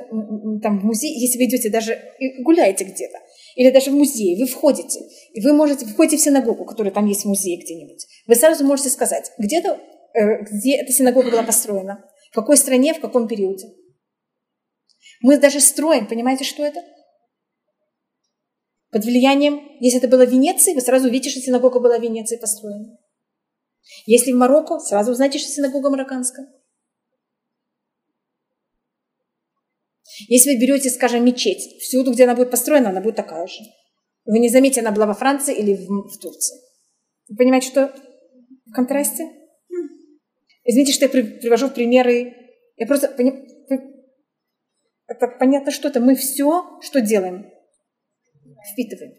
там музей, если вы идете даже гуляете где-то, или даже в музей, вы входите, и вы можете, входите в синагогу, которая там есть в музее где-нибудь, вы сразу можете сказать, где-то, э, где эта синагога была построена, в какой стране, в каком периоде. Мы даже строим, понимаете, что это? Под влиянием, если это было в Венеции, вы сразу увидите, что синагога была в Венеции построена. Если в Марокко, сразу узнаете, что синагога марокканская. Если вы берете, скажем, мечеть, всюду, где она будет построена, она будет такая же. Вы не заметите, она была во Франции или в, в Турции. Вы понимаете, что в контрасте? Извините, что я привожу примеры. Я просто... Это понятно, что это. Мы все, что делаем, впитываем.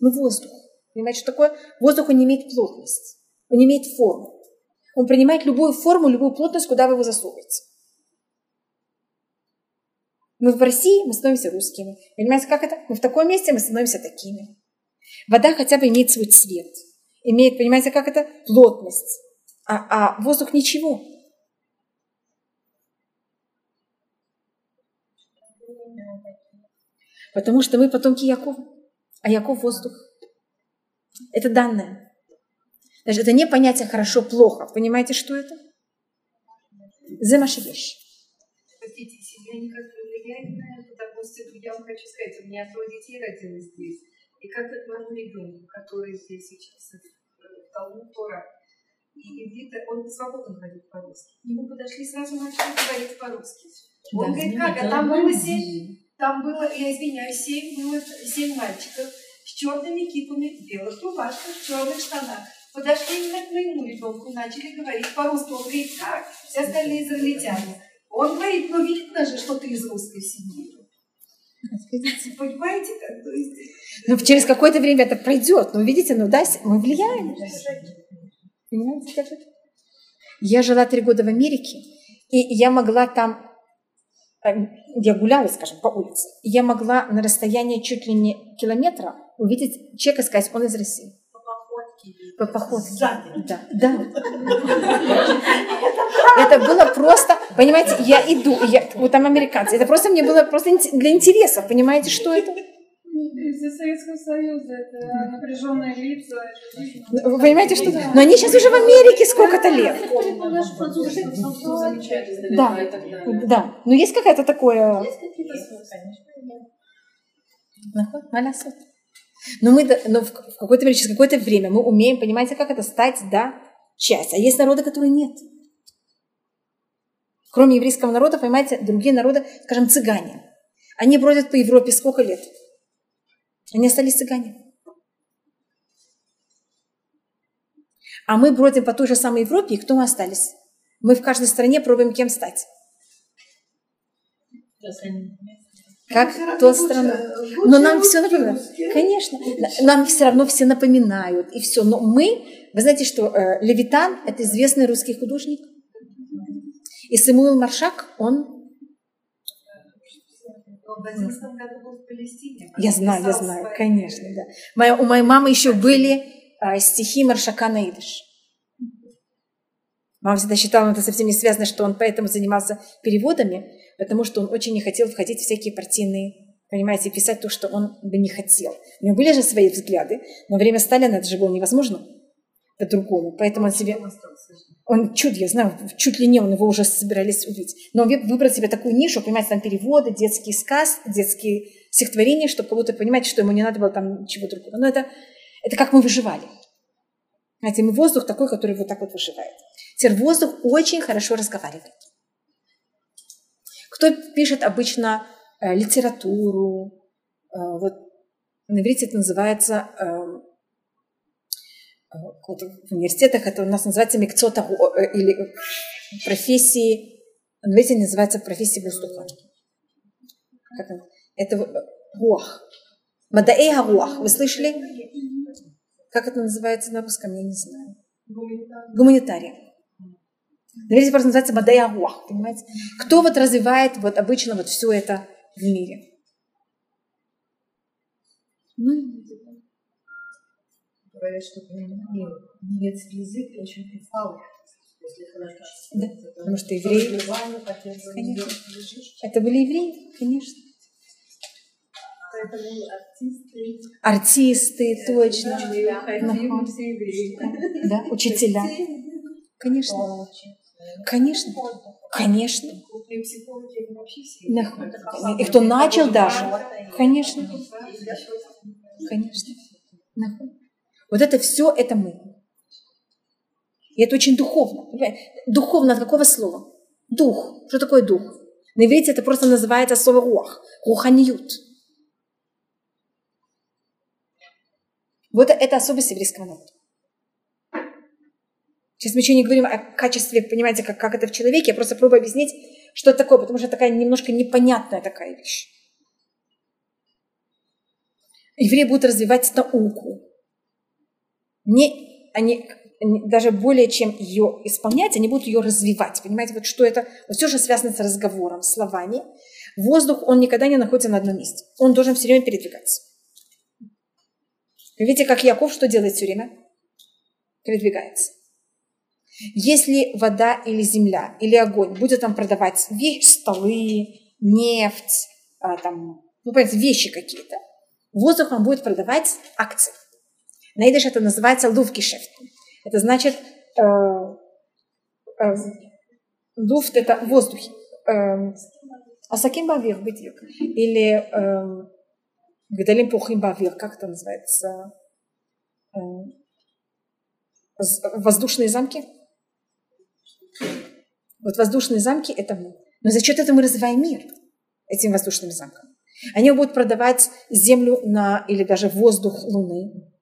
Мы воздух. Понимаете, что такое? Воздух, не имеет плотность. Он не имеет форму. Он принимает любую форму, любую плотность, куда вы его засовываете. Мы в России, мы становимся русскими. Понимаете, как это? Мы в таком месте, мы становимся такими. Вода хотя бы имеет свой цвет. Имеет, понимаете, как это? Плотность. А, а воздух ничего. Потому что мы потомки Якова. А Яков – воздух. Это данное. Даже это не понятие хорошо-плохо. Понимаете, что это? Замашевешь. Простите, семья никак не влияет на это. Допустим, я вам хочу сказать, у меня трое детей родилось здесь. И как к моему ребенку, который здесь учился в Талмуд Тора, и Виктор, он свободно говорит по-русски. Ему подошли, сразу начали говорить по-русски. Он да, говорит, как, а там было семь, там было, я извиняюсь, семь, было семь мальчиков черными кипами, в белых рубашках, в черных штанах. Подошли именно к моему ребенку, начали говорить по-русски. Он говорит, как? Все остальные израильтяне. Он говорит, ну видно же, что ты из русской семьи. Понимаете, как? То есть... Ну, через какое-то время это пройдет. Но видите, ну да, мы влияем. Понимаете, как это? Я жила три года в Америке, и я могла там, я гуляла, скажем, по улице, и я могла на расстоянии чуть ли не километра увидеть человека и сказать, он из России. По походке. Да, да. Это было просто, понимаете, я иду, я, вот там американцы, это просто мне было просто для интереса, понимаете, что это? Из-за Советского Союза это напряженные лица. Вы понимаете, что? Но они сейчас уже в Америке сколько-то лет. Да, да. Но есть какая-то такое... Но мы но в какое-то время, через какое-то время мы умеем, понимаете, как это стать, да, часть. А есть народы, которые нет. Кроме еврейского народа, понимаете, другие народы, скажем, цыгане. Они бродят по Европе сколько лет? Они остались цыгане. А мы бродим по той же самой Европе, и кто мы остались? Мы в каждой стране пробуем кем стать. Как то страна. Но нам все напоминают. Конечно. Нам все равно все напоминают. И все. Но мы, вы знаете, что э, Левитан – это известный русский художник. И Самуил Маршак, он я знаю, я знаю, конечно, да. Моя, у моей мамы еще были а, стихи Маршака на идыш. Мама всегда считала, это совсем не связано, что он поэтому занимался переводами, потому что он очень не хотел входить в всякие партийные, понимаете, писать то, что он бы не хотел. У него были же свои взгляды, но время Сталина это же было невозможно по-другому. Поэтому он себе... Он чуть, я знаю, чуть ли не он его уже собирались убить. Но он выбрал себе такую нишу, понимаете, там переводы, детские сказ, детские стихотворения, чтобы будто понимать, что ему не надо было там чего другого. Но это, это как мы выживали. Знаете, мы воздух такой, который вот так вот выживает. Теперь воздух очень хорошо разговаривает. Кто пишет обычно э, литературу, э, вот на иврите это называется э, в университетах это у нас называется микцота э, или профессии, в английском называется профессии. Как это? Это руах. Мадаэй руах. Вы слышали? Как это называется на русском? Я не знаю. Гуманитария. Наверное, просто называется Мадаэй руах. Понимаете? Кто вот развивает вот обычно вот все это в мире? Ну, говорят, что немецкий язык очень Холокоста. Да, потому что евреи... Конечно. Это были евреи, конечно. Поэтому артисты. Артисты, точно. Да, учителя. Конечно. Конечно. Конечно. И кто начал даже. Конечно. Конечно. Вот это все, это мы. И это очень духовно. Понимаете? Духовно от какого слова? Дух. Что такое дух? На иврите это просто называется слово руах. Руханиют. Вот это особенность еврейского народа. Сейчас мы еще не говорим о качестве, понимаете, как, как это в человеке. Я просто пробую объяснить, что это такое, потому что такая немножко непонятная такая вещь. Евреи будут развивать науку, не, они, даже более чем ее исполнять, они будут ее развивать. Понимаете, вот что это, вот все же связано с разговором, словами. Воздух, он никогда не находится на одном месте. Он должен все время передвигаться. Видите, как Яков что делает все время? Передвигается. Если вода или земля, или огонь будет там продавать вещи, столы, нефть, а, там, ну, понимаете, вещи какие-то, воздух он будет продавать акции. На идыш это называется лувгишефт. Это значит, э, э, люфт – это воздух. Э, Асаким бавир, бытик. Или э, Гдалим пухим бавир, как это называется? Э, воздушные замки. Вот воздушные замки – это мы. Но за счет этого мы развиваем мир этим воздушным замком. Они будут продавать землю на, или даже воздух Луны.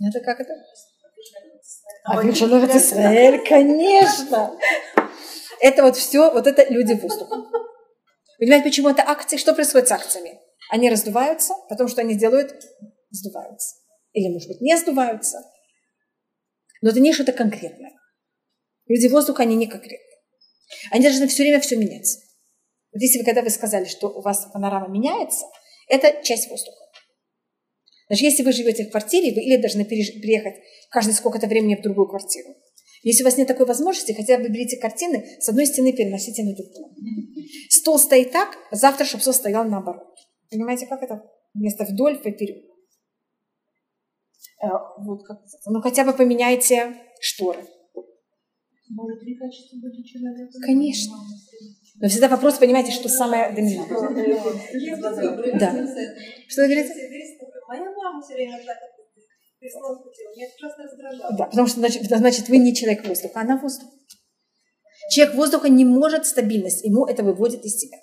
Это как это? А Вишанов Израиль, конечно. Это вот все, вот это люди воздуха. Понимаете, почему это акции? Что происходит с акциями? Они раздуваются, потому что они делают, сдуваются. Или, может быть, не сдуваются. Но это не что-то конкретное. Люди воздуха, они не конкретные. Они должны все время все менять. Вот если вы, когда вы сказали, что у вас панорама меняется, это часть воздуха. Даже если вы живете в квартире, вы или должны переехать каждые сколько-то времени в другую квартиру. Если у вас нет такой возможности, хотя бы берите картины, с одной стены переносите на другую. Стол стоит так, завтра, чтобы стол стоял наоборот. Понимаете, как это? Вместо вдоль, поперек. Э, вот как ну хотя бы поменяйте шторы. Конечно. Но всегда вопрос, понимаете, что самое доминантное. Да. Что вы говорите? Мама все время так да, потому что значит, значит вы не человек воздуха, она воздух. Человек воздуха не может стабильность, ему это выводит из себя.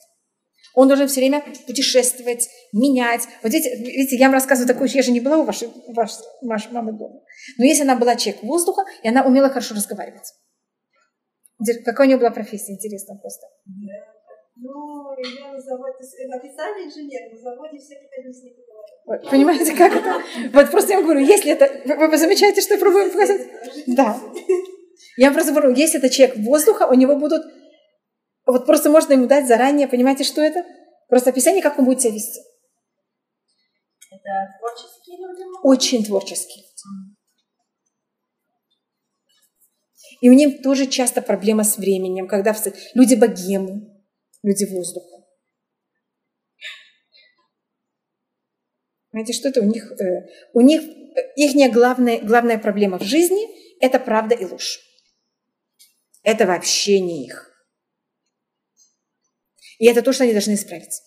Он должен все время путешествовать, менять. Вот видите, видите я вам рассказываю такую, я же не была у вашей, вашей, вашей мамы дома. Но если она была человек воздуха, и она умела хорошо разговаривать. Какая у нее была профессия, интересно просто. Ну, я на заводе, официальный инженер, на заводе все приходили с ней понимаете, как это? Вот просто я вам говорю, если это... Вы, вы замечаете, что я пробую показать? Да. Я вам просто говорю, если это человек воздуха, у него будут... Вот просто можно ему дать заранее, понимаете, что это? Просто описание, как он будет себя вести. Это творческие люди? Очень творческие. И у них тоже часто проблема с временем, когда люди богемы, люди воздуха. Понимаете, что это у них? Э, у них э, их главная, главная проблема в жизни – это правда и ложь. Это вообще не их. И это то, что они должны исправить.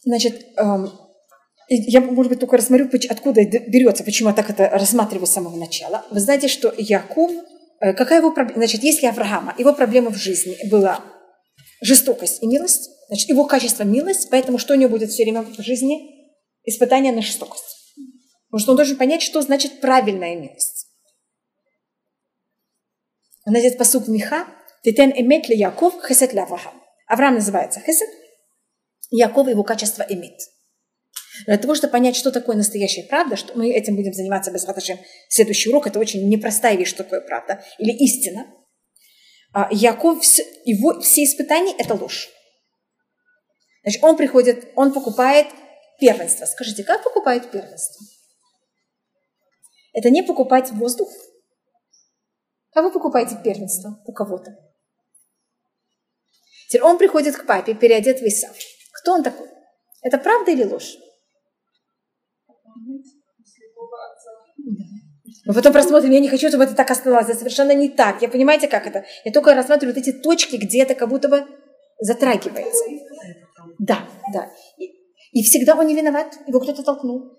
Значит, эм, я, может быть, только рассмотрю, откуда берется, почему я так это рассматриваю с самого начала. Вы знаете, что Яков, э, какая его проблема? Значит, если Авраама, его проблема в жизни была жестокость и милость, Значит, его качество – милость, поэтому что у него будет все время в жизни? Испытание на жестокость. Потому что он должен понять, что значит правильная милость. Он найдет посуд Миха, «Титен эмет ли Яков хесет ля Авраам». Авраам называется хесет, Яков его качество эмет. Для того, чтобы понять, что такое настоящая правда, что мы этим будем заниматься без следующий урок, это очень непростая вещь, что такое правда, или истина. А Яков, его все испытания – это ложь. Значит, он приходит, он покупает первенство. Скажите, как покупает первенство? Это не покупать воздух. Как вы покупаете первенство у кого-то? Теперь он приходит к папе, переодет в Исав. Кто он такой? Это правда или ложь? Мы потом просмотрим, я не хочу, чтобы это так оставалось. Это совершенно не так. Я понимаете, как это? Я только рассматриваю вот эти точки, где это как будто бы затрагивается. Да, да. И, и всегда он не виноват, его кто-то толкнул.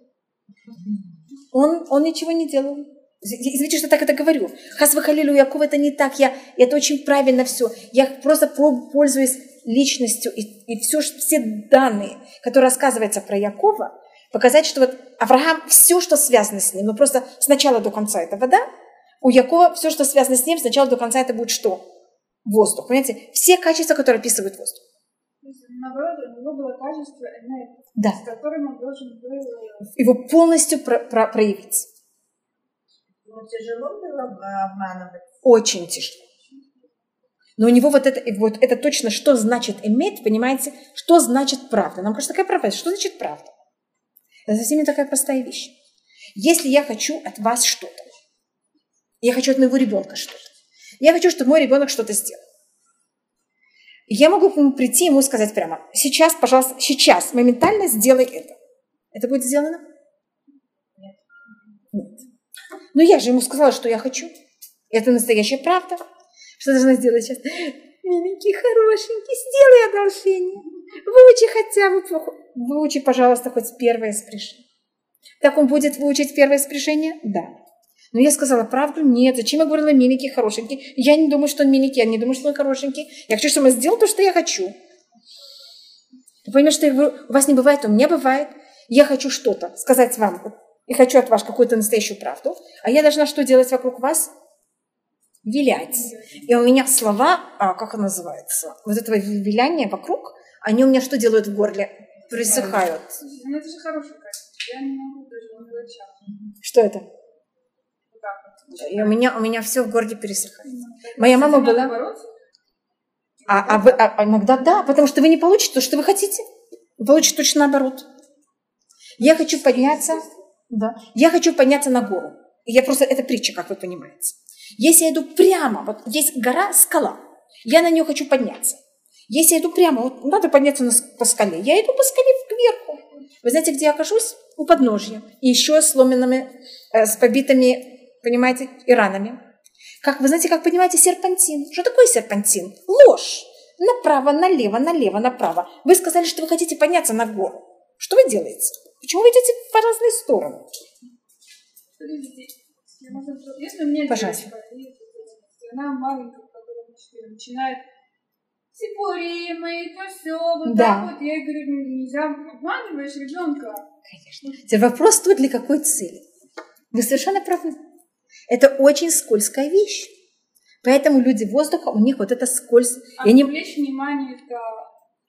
Он, он ничего не делал. Извините, что так это говорю. Хасва Халилю Яков это не так. Я, это очень правильно все. Я просто пользуюсь личностью и, и все, все данные, которые рассказываются про Якова, показать, что вот Авраам, все, что связано с ним, ну просто с начала до конца это вода, у Якова все, что связано с ним, с начала до конца это будет что? Воздух. Понимаете? Все качества, которые описывают воздух наоборот, у него было качество энергии, да. с которым он должен был... Э, Его полностью про про проявить. Ему тяжело было обманывать? Очень тяжело. Но у него вот это, вот это точно, что значит иметь, понимаете, что значит правда. Нам кажется, такая правда. Что значит правда? Это совсем не такая простая вещь. Если я хочу от вас что-то, я хочу от моего ребенка что-то, я хочу, чтобы мой ребенок что-то сделал я могу к нему прийти ему сказать прямо, сейчас, пожалуйста, сейчас, моментально сделай это. Это будет сделано? Нет. Нет. Но я же ему сказала, что я хочу. Это настоящая правда. Что должна сделать сейчас? Миленький, хорошенький, сделай одолжение. Выучи хотя бы, выучи, пожалуйста, хоть первое спряжение. Так он будет выучить первое спряжение? Да. Но я сказала правду? Нет. Зачем я говорила миленький, хорошенький? Я не думаю, что он миленький, я не думаю, что он хорошенький. Я хочу, чтобы он сделал то, что я хочу. Вы понимаете, что я говорю, у вас не бывает, у меня бывает. Я хочу что-то сказать вам, и хочу от вас какую-то настоящую правду, а я должна что делать вокруг вас? Вилять. И у меня слова, а, как это называется, вот этого виляния вокруг, они у меня что делают в горле? Присыхают. Ну это же хорошее качество. Я не могу даже не Что это? И у меня, у меня все в горле пересыхает. Моя мама была... А, а, вы, а, а иногда да, потому что вы не получите то, что вы хотите. Вы получите точно наоборот. Я хочу подняться, да, я хочу подняться на гору. Я просто, это притча, как вы понимаете. Если я иду прямо, вот есть гора, скала, я на нее хочу подняться. Если я иду прямо, вот надо подняться на, по скале, я иду по скале кверху. Вы знаете, где я окажусь? У подножья. И еще сломанными, э, с побитыми, понимаете, и ранами. Как, вы знаете, как понимаете серпантин? Что такое серпантин? Ложь. Направо, налево, налево, направо. Вы сказали, что вы хотите подняться на гору. Что вы делаете? Почему вы идете по разные стороны? Если у меня Пожалуйста. девочка, она маленькая, которая начинает Сипуримы, это все, вот Да. так вот. Я говорю, «Ну, нельзя, обманываешь ребенка. Конечно. Теперь вопрос тут для какой цели? Вы совершенно правы. Это очень скользкая вещь. Поэтому люди воздуха, у них вот это скользко. А они привлечь внимание это,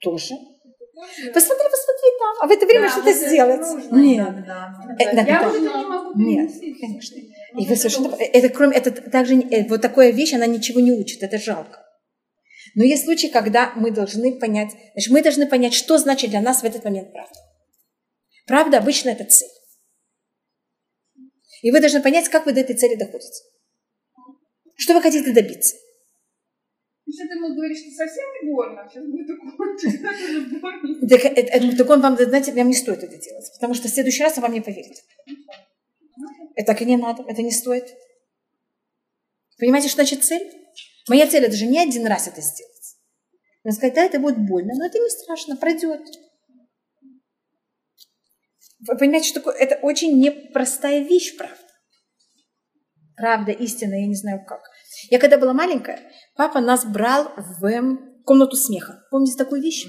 тоже. тоже... Посмотри, посмотри там. А в это время Да, что-то сделать. нужно Нет. Э, да, Я да. уже это не могу Нет, конечно. Ну, И вы совершенно... прав- Это кроме... Это также... не- э, Вот такая вещь, она ничего не учит. Это жалко. Но есть случаи, когда мы должны понять... Значит, мы должны понять, что значит для нас в этот момент правда. Правда обычно это цель. И вы должны понять, как вы до этой цели доходите. Что вы хотите добиться. Если ты ему говоришь, что совсем не больно, сейчас будет укол. (laughs) Так, это- это- так он вам, знаете, вам не стоит это делать, потому что в следующий раз он вам не поверит. Это так и не надо, это не стоит. Понимаете, что значит цель? Моя цель это же не один раз это сделать. Он сказать, да, это будет больно, но это не страшно, пройдет. Вы понимаете, что такое? Это очень непростая вещь, правда. Правда, истина, я не знаю как. Я когда была маленькая, папа нас брал в эм, комнату смеха. Помните такую вещь?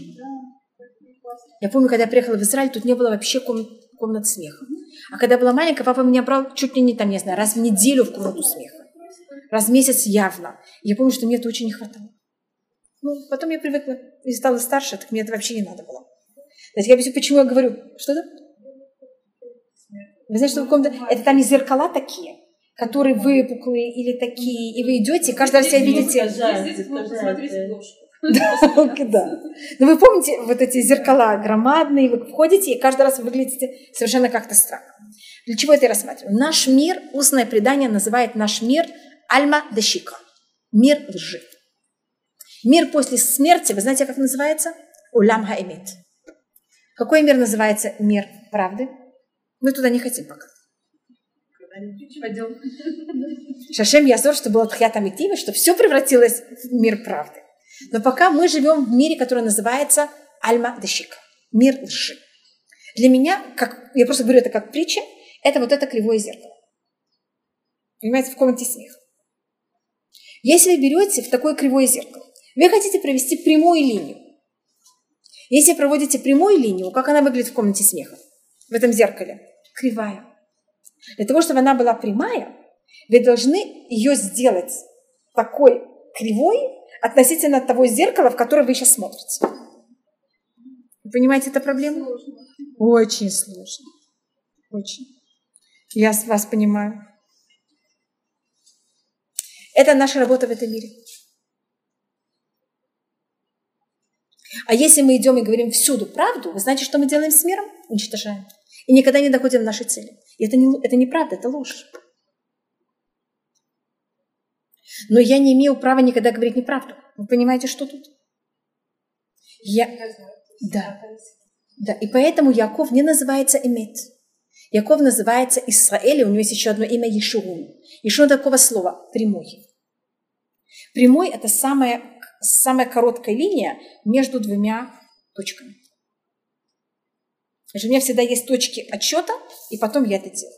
Я помню, когда я приехала в Израиль, тут не было вообще комнат, комнат смеха. А когда я была маленькая, папа меня брал чуть ли не там, не знаю, раз в неделю в комнату смеха. Раз в месяц явно. Я помню, что мне это очень не хватало. Ну, потом я привыкла и стала старше, так мне это вообще не надо было. Знаете, я объясню, почему я говорю. Что это? Вы знаете, что в комнате... Это там и зеркала такие, которые выпуклые или такие, и вы идете, и каждый раз себя видите... Здесь можно (laughs) сплошь. Да. Но вы помните вот эти зеркала громадные, вы входите, и каждый раз вы выглядите совершенно как-то странно. Для чего это я рассматриваю? Наш мир, устное предание называет наш мир Альма Дашика. Мир лжи. Мир после смерти, вы знаете, как называется? Улям Хаэмит. Какой мир называется мир правды? Мы туда не хотим пока. Пойдем. Шашем Язор, что было Тхьят Амитива, что все превратилось в мир правды. Но пока мы живем в мире, который называется Альма Дешика, мир лжи. Для меня, как, я просто говорю это как притча, это вот это кривое зеркало. Понимаете, в комнате смеха. Если вы берете в такое кривое зеркало, вы хотите провести прямую линию. Если проводите прямую линию, как она выглядит в комнате смеха? В этом зеркале? Кривая. Для того, чтобы она была прямая, вы должны ее сделать такой кривой относительно того зеркала, в которое вы сейчас смотрите. Вы понимаете эту проблему? Сложно. Очень сложно. Очень. Я вас понимаю. Это наша работа в этом мире. А если мы идем и говорим всюду правду, вы знаете, что мы делаем с миром? Уничтожаем. И никогда не доходим до нашей цели. И это, не, это неправда, это ложь. Но я не имею права никогда говорить неправду. Вы понимаете, что тут? Я... Да. Да, и поэтому Яков не называется Эмет. Яков называется Исраэль, у него есть еще одно имя Ешурун. Ешурун такого слова – прямой. Прямой – это самая, самая короткая линия между двумя точками. Значит, у меня всегда есть точки отчета, и потом я это делаю.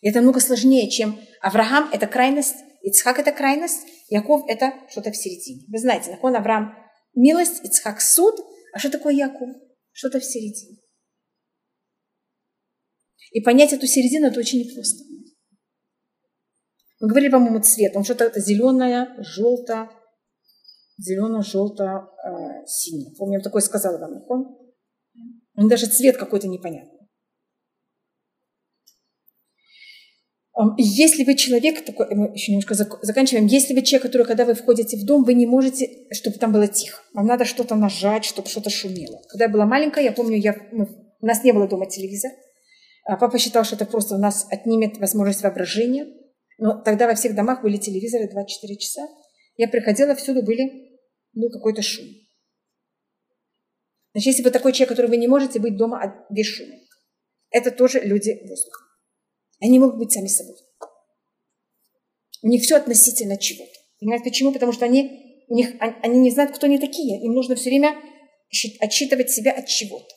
Это много сложнее, чем Авраам – это крайность, Ицхак – это крайность, Яков – это что-то в середине. Вы знаете, након Авраам – милость, Ицхак – суд, а что такое Яков? Что-то в середине. И понять эту середину – это очень непросто. Мы говорили, по-моему, цвет. Он что-то зеленое, желто, зелено, желто, э. Помню, я такое сказала вам. Он даже цвет какой-то непонятный. Если вы человек, такой, мы еще немножко заканчиваем, если вы человек, который, когда вы входите в дом, вы не можете, чтобы там было тихо. Вам надо что-то нажать, чтобы что-то шумело. Когда я была маленькая, я помню, я, ну, у нас не было дома телевизора. А папа считал, что это просто у нас отнимет возможность воображения. Но тогда во всех домах были телевизоры 24 часа. Я приходила, всюду были, был какой-то шум. Значит, если вы такой человек, который вы не можете быть дома без шума, это тоже люди воздуха. Они могут быть сами собой. У них все относительно чего-то. Понимаете почему? Потому что они, у них, они не знают, кто они такие. Им нужно все время отчитывать себя от чего-то.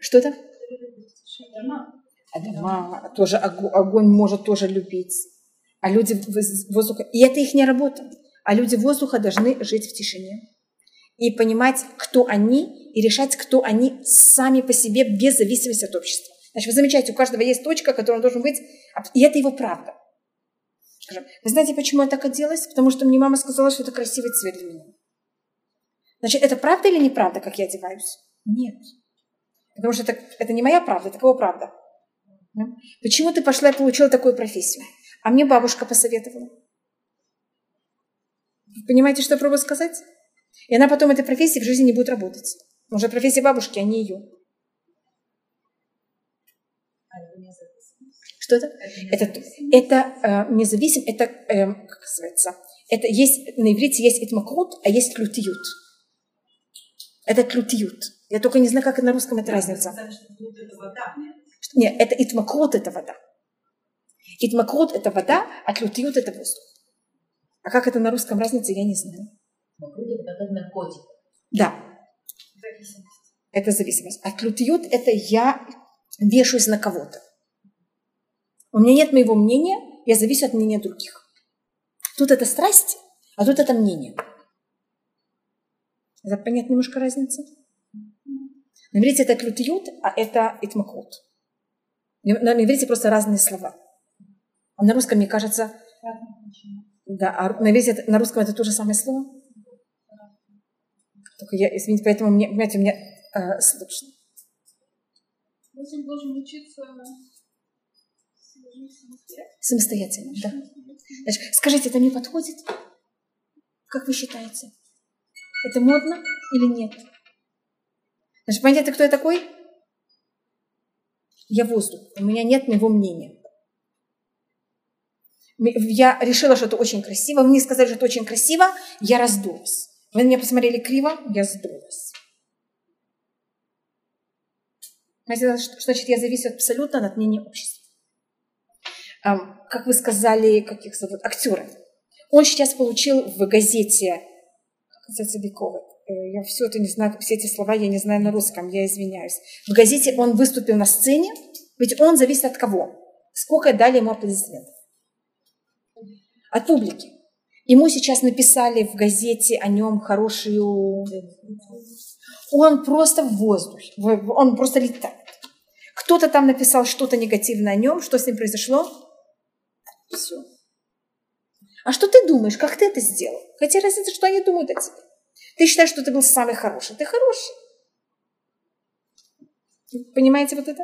Что-то? Адама тоже огонь может тоже любить. А люди воздуха... И это их не работа. А люди воздуха должны жить в тишине и понимать, кто они, и решать, кто они сами по себе, без зависимости от общества. Значит, вы замечаете, у каждого есть точка, которая он должен быть, и это его правда. Скажем, вы знаете, почему я так оделась? Потому что мне мама сказала, что это красивый цвет для меня. Значит, это правда или неправда, как я одеваюсь? Нет. Потому что это, это не моя правда, это кого правда. Почему ты пошла и получила такую профессию? А мне бабушка посоветовала. Вы понимаете, что я пробую сказать? И она потом этой профессии в жизни не будет работать. Уже профессия бабушки, а не ее. Что это? Это, это э, независим, это, э, как называется, это есть, на иврите есть итмакрут, а есть клютиют. Это клютиют. Я только не знаю, как на русском это разница. Нет, это итмакрут, это вода. Итмакрут – это вода, а клютиют – это воздух. А как это на русском разница, я не знаю. Вокруг это как наркотик. Да. Зависимость. Это зависимость. А клютиют – это я вешаюсь на кого-то. У меня нет моего мнения, я зависю от мнения других. Тут это страсть, а тут это мнение. Это понятно немножко разница? На иврите это клютиют, а это итмакут. На иврите просто разные слова. А на русском, мне кажется, да, а на, иврите, на русском это то же самое слово? Только я, извините, поэтому мне, понимаете, у меня э, слышно. Он должен учиться самостоятельно. да. Значит, скажите, это мне подходит? Как вы считаете? Это модно или нет? Значит, понятно, кто я такой? Я воздух. У меня нет моего мнения. Я решила, что это очень красиво. Мне сказали, что это очень красиво. Я раздулась. Вы на меня посмотрели криво, я сдулась. Что значит я зависю абсолютно от мнения общества? Как вы сказали, каких зовут, актеры. Он сейчас получил в газете, газете Бековой, э, я все это не знаю, все эти слова я не знаю на русском, я извиняюсь. В газете он выступил на сцене, ведь он зависит от кого? Сколько дали ему аплодисментов? От публики. Ему сейчас написали в газете о нем хорошую... Он просто в воздухе, он просто летает. Кто-то там написал что-то негативное о нем, что с ним произошло? Все. А что ты думаешь, как ты это сделал? Хотя разница, что они думают о тебе. Ты считаешь, что ты был самый хороший. Ты хороший. Понимаете вот это?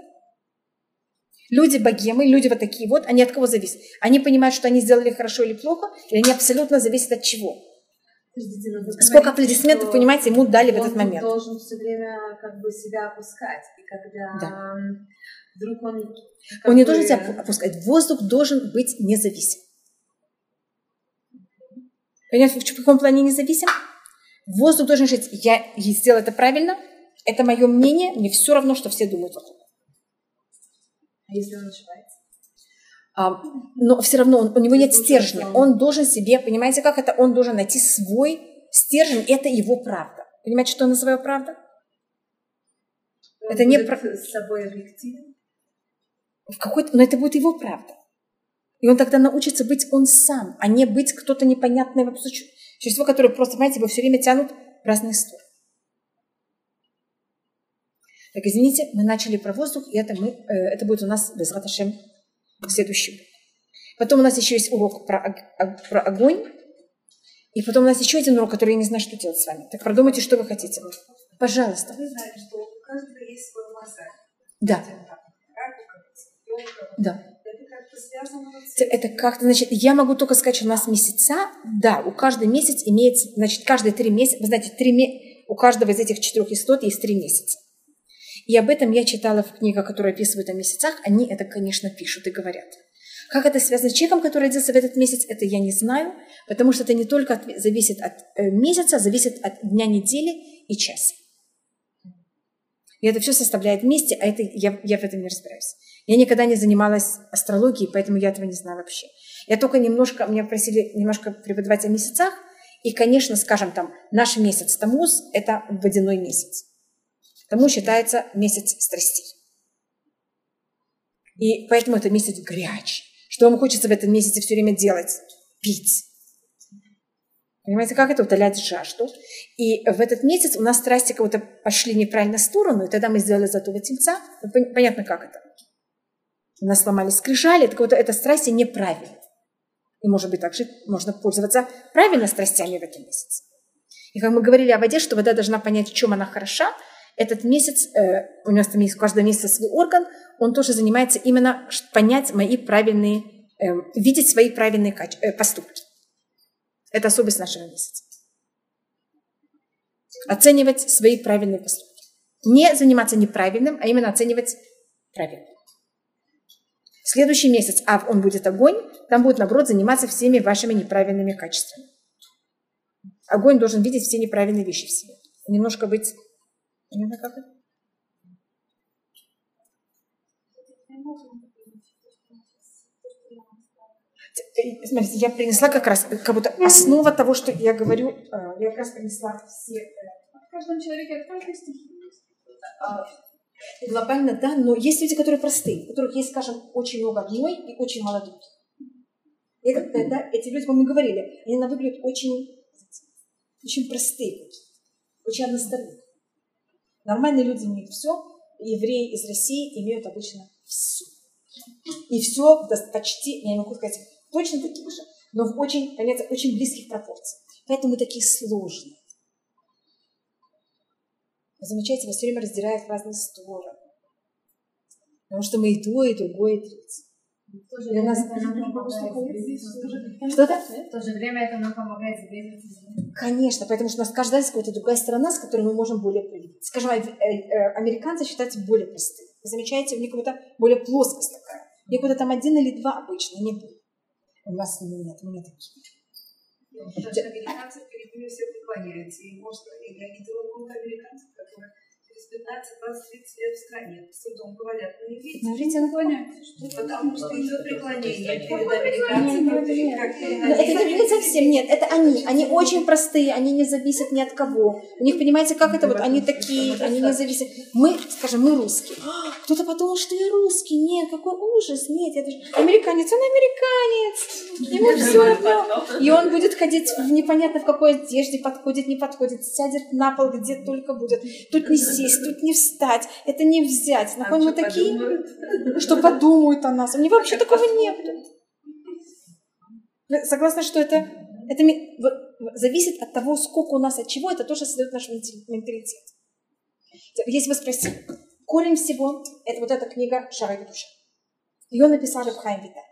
Люди богемы, люди вот такие вот, они от кого зависят? Они понимают, что они сделали хорошо или плохо, или они абсолютно зависят от чего? Сколько аплодисментов, понимаете, ему дали в этот момент. Он должен все время как бы себя опускать. И когда да. вдруг он... Он не бы... должен себя опускать. Воздух должен быть независим. Понимаете, в каком плане независим? Воздух должен жить. Я сделал это правильно, это мое мнение, мне все равно, что все думают вокруг. А если он ошибается? А, но все равно он, у него нет стержня. Он должен себе, понимаете, как это? Он должен найти свой стержень, это его правда. Понимаете, что называю правда? Он Это не про- с собой объективен. В какой-то, но это будет его правда. И он тогда научится быть он сам, а не быть кто-то су- существо, которое просто, понимаете, его все время тянут в разные стороны. Так, извините, мы начали про воздух, и это, мы, э, это будет у нас без раташем следующий. Потом у нас еще есть урок про, про огонь. И потом у нас еще один урок, который я не знаю, что делать с вами. Так продумайте, что вы хотите. Пожалуйста. Вы знаете, что у каждого есть свой мозаик. Да, да. Это как-то значит, я могу только сказать, что у нас месяца, да, у каждый месяц имеется, значит, каждые три месяца, вы знаете, три у каждого из этих четырех истот есть три месяца. И об этом я читала в книгах, которые описывают о месяцах, они это, конечно, пишут и говорят. Как это связано с человеком, который родился в этот месяц, это я не знаю, потому что это не только от- зависит от э, месяца, зависит от дня недели и часа. И это все составляет вместе, а это я, я в этом не разбираюсь. Я никогда не занималась астрологией, поэтому я этого не знаю вообще. Я только немножко, меня просили немножко преподавать о месяцах, и, конечно, скажем там, наш месяц Тамуз – это водяной месяц. Тому считается месяц страстей. И поэтому это месяц горячий. Что вам хочется в этом месяце все время делать? Пить. Понимаете, как это утолять жажду? И в этот месяц у нас страсти кого-то пошли неправильно в сторону, и тогда мы сделали золотого тельца. Ну, пон- Понятно, как это. У нас сломали скрижали, так вот это страсти неправильно. И, может быть, также можно пользоваться правильно страстями в этом месяце. И как мы говорили о воде, что вода должна понять, в чем она хороша, этот месяц, э, у нас там есть у каждого месяца свой орган, он тоже занимается именно понять мои правильные, э, видеть свои правильные каче- э, поступки. Это особенность нашего месяца. Оценивать свои правильные поступки. Не заниматься неправильным, а именно оценивать правильно. Следующий месяц, а он будет огонь, там будет, наоборот, заниматься всеми вашими неправильными качествами. Огонь должен видеть все неправильные вещи в себе. Немножко быть... Понятно как это? Э, Смотрите, я принесла как раз, как будто основа того, что я говорю, э, я как раз принесла все... э, В каждом человеке от каждой стихии Глобально, да, но есть люди, которые простые, у которых есть, скажем, очень много одной и очень мало других. И это, да, эти люди, мы говорили, они на выглядят очень, очень простые, очень односторонние. Нормальные люди имеют все, евреи из России имеют обычно все. И все почти, я не могу сказать, точно таких же, но в очень, понятно, очень близких пропорциях. Поэтому такие сложные. Вы замечаете, вас все время раздирает в разные стороны. Потому что мы и то, и другое, и третье. Для нас Что-то? В то же время это нам помогает сблизиться. Конечно, потому что у нас каждая есть какая-то другая сторона, с которой мы можем более проявить. Скажем, э, э, американцы считаются более простыми. Вы замечаете, у них как будто более плоскость такая. У них как-то там один или два обычно, не. У нас нет, мы не такие. Что американцы перед ними все преклоняются. И может, я видела много американцев, которые через 15, 20, 30 лет в стране с судом говорят, ну не видите, Смотрите, наклоняются. потому что идет преклонение перед американцами. Но это не не совсем, нет, это они. Они очень простые, они не зависят ни от кого. У них, понимаете, как это вот, они такие, они не зависят. Мы, скажем, мы русские. «А, (gasps) Кто-то подумал, что я русский. Нет, какой ужас. Нет, я даже... Американец, он американец. Ему все равно. И он будет ходить в непонятно в какой одежде, подходит, не подходит, сядет на пол, где только будет. Тут не сесть, тут не встать, это не взять. Нахуй мы такие, что подумают о нас. У него вообще такого нет. Вы согласны, что это, это зависит от того, сколько у нас от чего, это тоже создает наш менталитет. Если вы спросите, корень всего, это вот эта книга «Шары душа». Ее написал Рабхайм Виталь.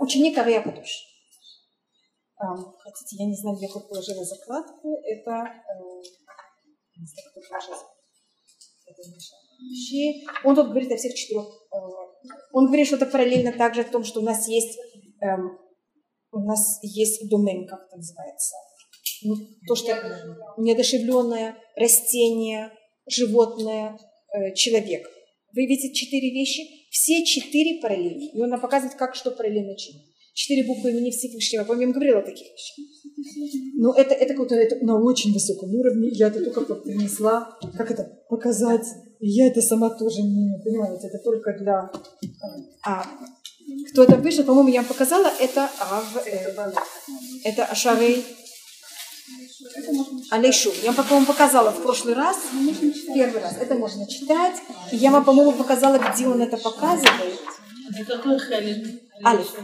Ученик Ария Кадуш. Ам, Хотите, я не знаю, где я тут положила закладку. Это... Это вещи. Он тут говорит о всех четырех. э, Он говорит что-то параллельно также о том, что у нас есть, эм, у нас есть домен, как это называется, то, что неодушевленное, растение, животное, э, человек. Вы видите четыре вещи? Все четыре параллельны. И он нам показывает, как что параллельно чему четыре буквы имени Всевышнего. По-моему, говорила о таких вещах. Но это, это, это, это на очень высоком уровне. Я это только принесла, как это, показать. И я это сама тоже не понимаете, это только для... А, а кто это выше, по-моему, я вам показала, это Ав... Э, это Ашарей Алейшу. Я вам, по-моему, показала в прошлый раз, первый раз. Это можно читать. И я вам, по-моему, показала, где он это показывает. Алиф.